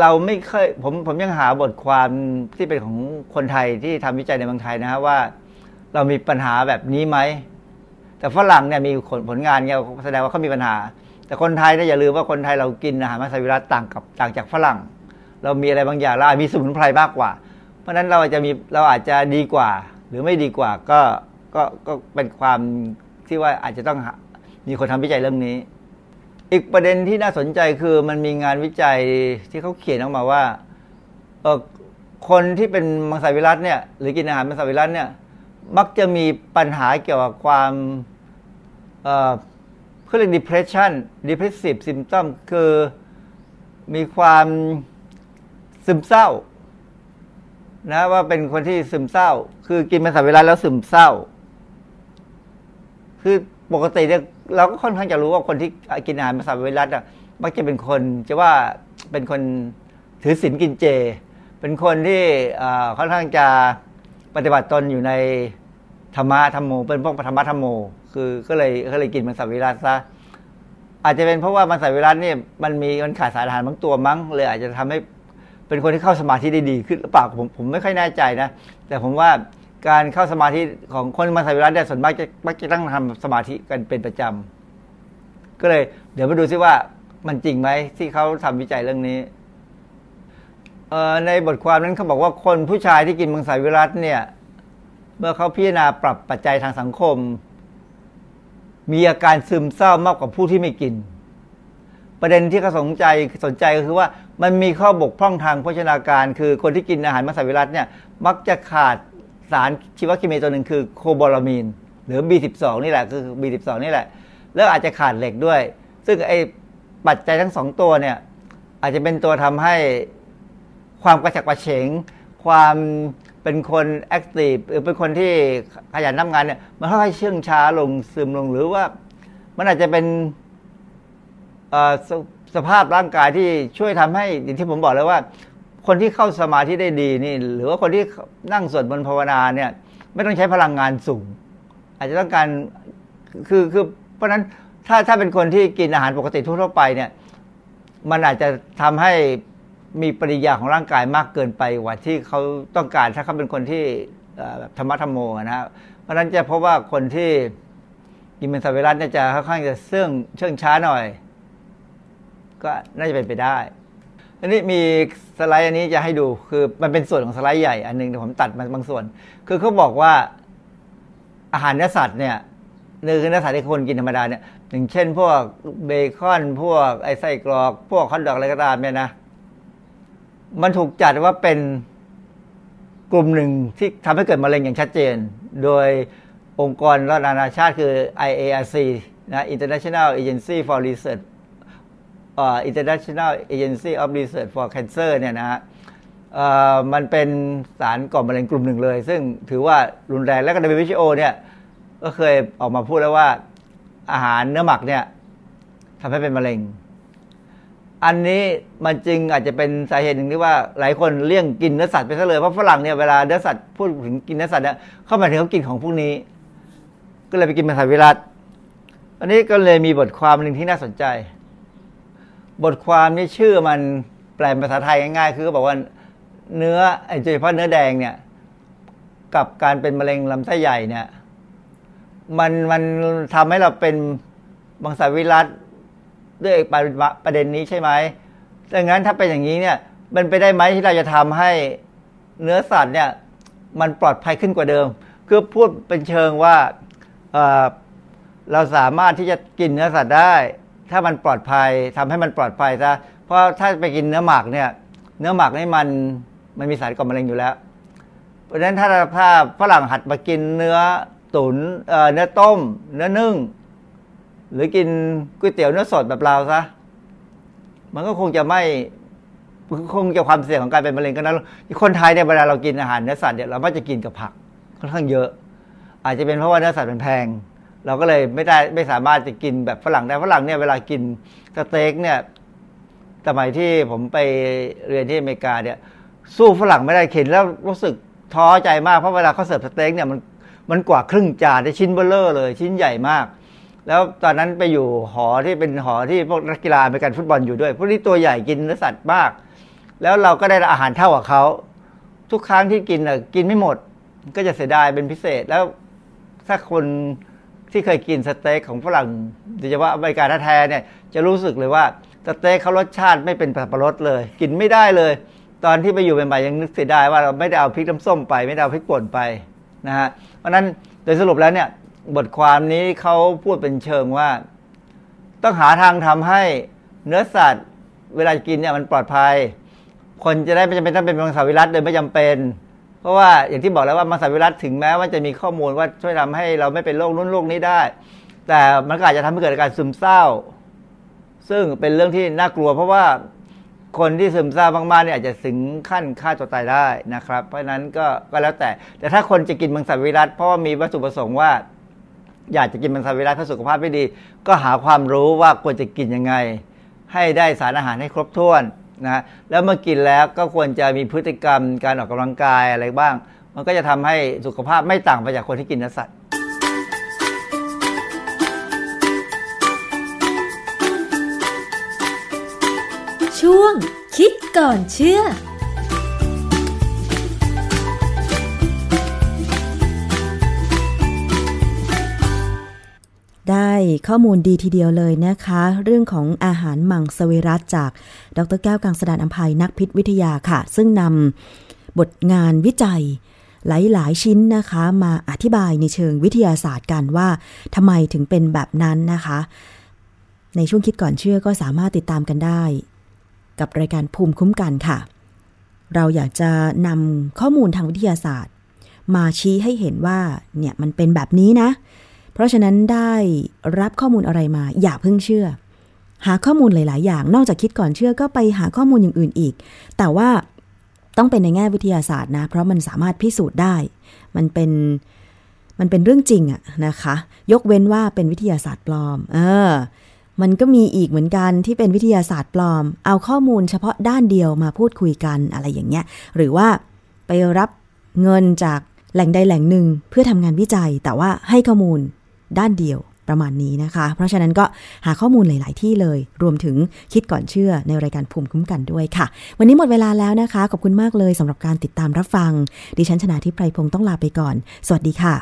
เราไม่เคยผมผมยังหาบทความที่เป็นของคนไทยที่ทำวิจัยในเมืองไทยนะฮะว่า เรามีปัญหาแบบนี้ไหม แต่ฝรั่งเนี่ยมีผลผลงานเนี่ยแสดงว่าเขามีปัญหา แต่คนไทยเนี่ยอย่าลืมว่าคนไทยเรากินอาหารมังสวิรัตต่างกับต่างจากฝรั่ง เรามีอะไรบางอย่างเราอาจมีสมุนไพรมากกว่า เพราะฉะนั้นเราอาจจะมีเราอาจจะดีกว่า หรือไม่ดีกว่าก็ก็ก็เป็นความที่ว่าอาจจะต้องมีคนทำวิจัยเรื่องนี้ อีกประเด็นที่น่าสนใจคือมันมีงานวิจัยที่เขาเขียนออกมาว่าเออคนที่เป็นมังสวิรัตเนี่ยหรือกินอาหารมังสวิรัตเนี่ยมักจะมีปัญหาเกี่ยวกับความ เขาเรียก depression depressive symptom คือมีความซึมเศร้า นะว่าเป็นคนที่ซึมเศร้า คือกินมังสวิรัตแล้วซึมเศร้า คือปกติเนี่ยเราก็ค่อนข้างจะรู้ว่าคนที่กินอาหารมังสวิรัตอะมักจะเป็นคนจะว่าเป็นคนถือศีลกินเจ เป็นคนที่ค่อนข้างจะปฏิบัติตนอยู่ในธรรมะธรรมโม เป็นพวกธรรมะธรรมโม คือก็เลยก็เลยกินมังสวิรัตซะอาจจะเป็นเพราะว่ามังสวิรัตเนี่ยมันมีมันขาดสารอาหารบางตัวมั้งเลย อาจจะทำให้เป็นคนที่เข้าสมาธิได้ดีขึ้นหรือเปล่าผมผมไม่ค่อยแน่ใจนะ แต่ผมว่าการเข้าสมาธิของคนมังสวิรัตเนี่ยส่วนมากจะมักจะตั้งทำสมาธิกันเป็นประจำก็เลย เดี๋ยวมาดูซิว่ามันจริงไหมที่เขาทำวิจัยเรื่องนี้เออในบทความนั้นเขาบอกว่าคนผู้ชายที่กินมังสวิรัตเนี่ย เมื่อเขาพิจารณาปรับปัจจัยทางสังคม มีอาการซึมเศร้ามากกว่าผู้ที่ไม่กิน ประเด็นที่เขาสนใจสนใจก็คือว่ามันมีข้อบกพร่องทางโภชนาการ คือคนที่กินอาหารมังสวิรัตเนี่ยมักจะขาดสารชีวเคมีตัวหนึ่งคือโคโบลามีน หรือ B12 นี่แหละคือ B12 นี่แหละ แล้วอาจจะขาดเหล็กด้วย ซึ่งไอ้ปัจจัยทั้งสองตัวเนี่ยอาจจะเป็นตัวทำให้ความกระฉับกระเฉงความ เป็นคนแอคทีฟหรือเป็นคนที่ขยันทำงานเนี่ยมันค่อยๆเชื่องช้าลงซึมลงหรือว่า มันอาจจะเป็นสสภาพร่างกายที่ช่วยทำให้อย่างที่ผมบอกแล้วว่า คนที่เข้าสมาธิได้ดีนี่ หรือว่าคนที่นั่งสวดมนต์ภาวนาเนี่ย ไม่ต้องใช้พลังงานสูง อาจจะต้องการคือคือเพราะฉะนั้นถ้าถ้าเป็นคนที่กินอาหารปกติทั่วๆไปเนี่ย มันอาจจะทำให้ มีปริยาของร่างกายมากเกินไปกว่าที่เขาต้องการถ้าเขาเป็นคนที่ธรรมะธรรมโมอะนะครับเพราะฉะนั้นจะพบว่าคนที่กินเป็นสเวรัสเนี่ยจะค่อนข้างจะเสื่องเชื่องช้าหน่อย ก็น่าจะเป็นไปได้อันนี้มีสไลด์อันนี้จะให้ดูคือมันเป็นส่วนของสไลด์ใหญ่อันหนึงแต่ผมตัดมาบางส่วน คือเขาบอกว่าอาหารเนื้อสัตว์เนี่ยเนื้อเนื้อสัตว์ที่คนกินธรรมดาเนี่ยอย่างเช่น พวกเบคอนพวกไอ้ไส้กรอก พวกฮอทดอกอะไรก็ตามเนี่ยนะ มันถูกจัดว่าเป็นกลุ่มหนึ่งที่ทำให้เกิดมะเร็งอย่างชัดเจน โดยองค์กรระดับนานาชาติคือ IARC นะ International Agency for Research อ่อ International Agency of Research for Cancer เนี่ยนะฮะมันเป็นสารก่อมะเร็งกลุ่มหนึ่งเลย ซึ่งถือว่ารุนแรงและก็ WHO เนี่ยก็เคยออกมาพูดแล้วว่าอาหารเนื้อหมักเนี่ยทำให้เป็นมะเร็ง อันนี้มันจึงอาจจะเป็นสาเหตุหนึ่งที่ว่าหลายคนเลี่ยงกินเนื้อสัตว์ไปซะเลยเพราะฝรั่งเนี่ยเวลาเนื้อสัตว์พูดถึงกินเนื้อสัตว์เนี่ยเข้ามาถึงเขากินของพวกนี้ ก็เลยไปกินมังสวิรัตอันนี้ก็เลยมีบทความหนึ่งที่น่าสนใจ บทความนี้ชื่อมันแปลเป็นภาษาไทยง่าย ๆ คือก็บอกว่าเนื้อโดยเฉพาะเนื้อแดงเนี่ย กับการเป็นมะเร็งลำไส้ใหญ่เนี่ย มันมันทำให้เราเป็นมังสวิรัต ด้วยประประเด็นนี้ใช่ไหมดังนั้นถ้าเป็นอย่างนี้เนี่ย มันไปได้ไหมที่เราจะทำให้เนื้อสัตว์เนี่ย มันปลอดภัยขึ้นกว่าเดิม คือพูดเป็นเชิงว่าเเราสามารถที่จะกินเนื้อสัตว์ได้ ถ้ามันปลอดภัยทำให้มันปลอดภัยซะเพราะถ้าไปกินเนื้อหมักเนี่ย เนื้อหมักนี่มันมันมีสารก่อมะเร็งอยู่แล้ว เพราะฉะนั้นถ้าถ้าฝรั่งหัดมากินเนื้อตุนเอ่อเนื้อต้ม เนื้อนึ่ง หรือกินก๋วยเตี๋ยวเนื้อสดแบบเราซะมันก็คงจะไม่คงจะความเสี่ยงของการเป็นมะเร็งก็นั้นคนไทยเนี่ยเวลาเรากินอาหารเนื้อสัตว์เนี่ยเรามักจะกินกับผักค่อนข้างเยอะ อาจจะเป็นเพราะว่าเนื้อสัตว์มันแพง เราก็เลยไม่ได้ไม่สามารถจะกินแบบฝรั่งได้ฝรั่งเนี่ยเวลากินสเต็กเนี่ยสมัยที่ผมไปเรียนที่อเมริกาเนี่ย สู้ฝรั่งไม่ได้เข็นแล้วรู้สึกท้อใจมากเพราะเวลาเขาเสิร์ฟสเต็กเนี่ยมันมันกว่าครึ่งจานได้ชิ้นเบ้อเร่อเลย ชิ้นใหญ่มาก แล้วตอนนั้นไปอยู่หอที่เป็นหอที่พวกนักกีฬาอเมริกันฟุตบอลอยู่ด้วยพวกนี้ตัวใหญ่กินเนื้อสัตว์มาก แล้วเราก็ได้อาหารเท่ากับเขาทุกครั้งที่กินน่ะกินไม่หมด ก็จะเสียดายเป็นพิเศษแล้วถ้าคนที่เคยกินสเต็กของฝรั่งโดยเฉพาะอเมริกาแท้ๆเนี่ยจะรู้สึกเลยว่าสเต็กเขารสชาติไม่เป็นสับปะรดเลย กินไม่ได้เลย ตอนที่ไปอยู่ใหม่ๆยังนึกเสียดายว่าเราไม่ได้เอาพริกน้ำส้มไป ไม่ได้เอาพริกป่นไปนะฮะเพราะนั้นโดยสรุปแล้วเนี่ย บทความนี้เขาพูดเป็นเชิงว่า ต้องหาทางทำให้เนื้อสัตว์ เวลากินเนี่ยมันปลอดภัย คนจะได้ไม่จำเป็นต้องเป็นมังสวิรัตโดยไม่จำเป็น เพราะว่าอย่างที่บอกแล้วว่ามังสวิรัตถึงแม้ว่าจะมีข้อมูลว่าช่วยทำให้เราไม่เป็นโรคนู้นโรคนี้ได้ แต่มันก็อาจจะทำให้เกิดอาการซึมเศร้า ซึ่งเป็นเรื่องที่น่ากลัว เพราะว่าคนที่ซึมเศร้ามากๆเนี่ยอาจจะถึงขั้นฆ่าตัวตายได้นะครับ เพราะฉะนั้นก็ก็แล้วแต่ แต่ถ้าคนจะกินมังสวิรัตเพราะว่ามีวัตถุประสงค์ว่า อยากจะกินมังสวิรัติเพื่อสุขภาพไม่ดี ก็หาความรู้ว่าควรจะกินยังไง ให้ได้สารอาหารให้ครบถ้วนนะแล้วเมื่อกินแล้วก็ควรจะมีพฤติกรรมการออกกำลังกายอะไรบ้าง มันก็จะทำให้สุขภาพไม่ต่างไปจากคนที่กินเนื้อสัตว์ช่วงคิดก่อนเชื่อ ข้อมูลดีทีเดียวเลยนะคะ เรื่องของอาหารมังสวิรัตจาก ดรแก้วกังสดานอัมภัยนักพิษวิทยาค่ะ ซึ่งนำบทงานวิจัยหลาย ๆ ชิ้นนะคะ มาอธิบายในเชิงวิทยาศาสตร์กันว่าทำไมถึงเป็นแบบนั้นนะคะ ในช่วงคิดก่อนเชื่อก็สามารถติดตามกันได้ กับรายการภูมิคุ้มกันค่ะ เราอยากจะนำข้อมูลทางวิทยาศาสตร์ มาชี้ให้เห็นว่าเนี่ยมันเป็นแบบนี้นะ เพราะฉะนั้นได้รับข้อมูลอะไรมา อย่าเพิ่งเชื่อ หาข้อมูลหลาย ๆ อย่าง นอกจากคิดก่อนเชื่อก็ไปหาข้อมูลอย่างอื่นอีก แต่ว่าต้องเป็นในแง่วิทยาศาสตร์นะ เพราะมันสามารถพิสูจน์ได้ มันเป็นมันเป็นเรื่องจริงอะนะคะ ยกเว้นว่าเป็นวิทยาศาสตร์ปลอม เออ มันก็มีอีกเหมือนกันที่เป็นวิทยาศาสตร์ปลอม เอาข้อมูลเฉพาะด้านเดียวมาพูดคุยกันอะไรอย่างเงี้ย หรือว่าไปรับเงินจากแหล่งใดแหล่งหนึ่งเพื่อทำงานวิจัย แต่ว่าให้ข้อมูล ด้านเดียวประมาณนี้นะคะ เพราะฉะนั้นก็หาข้อมูลหลาย ๆ ที่เลย รวมถึงคิดก่อนเชื่อในรายการภูมิคุ้มกันด้วยค่ะ วันนี้หมดเวลาแล้วนะคะ ขอบคุณมากเลยสำหรับการติดตามรับฟัง ดิฉันชนะทิพไพรพงศ์ต้องลาไปก่อน สวัสดีค่ะ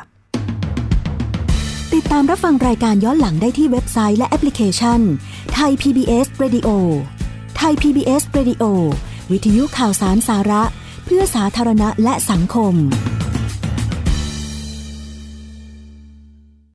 ติดตามรับฟังรายการย้อนหลังได้ที่เว็บไซต์และแอปพลิเคชันไทย PBS Radio ไทย PBS Radio วิทยุข่าวสารสาระ เพื่อสาธารณะและสังคม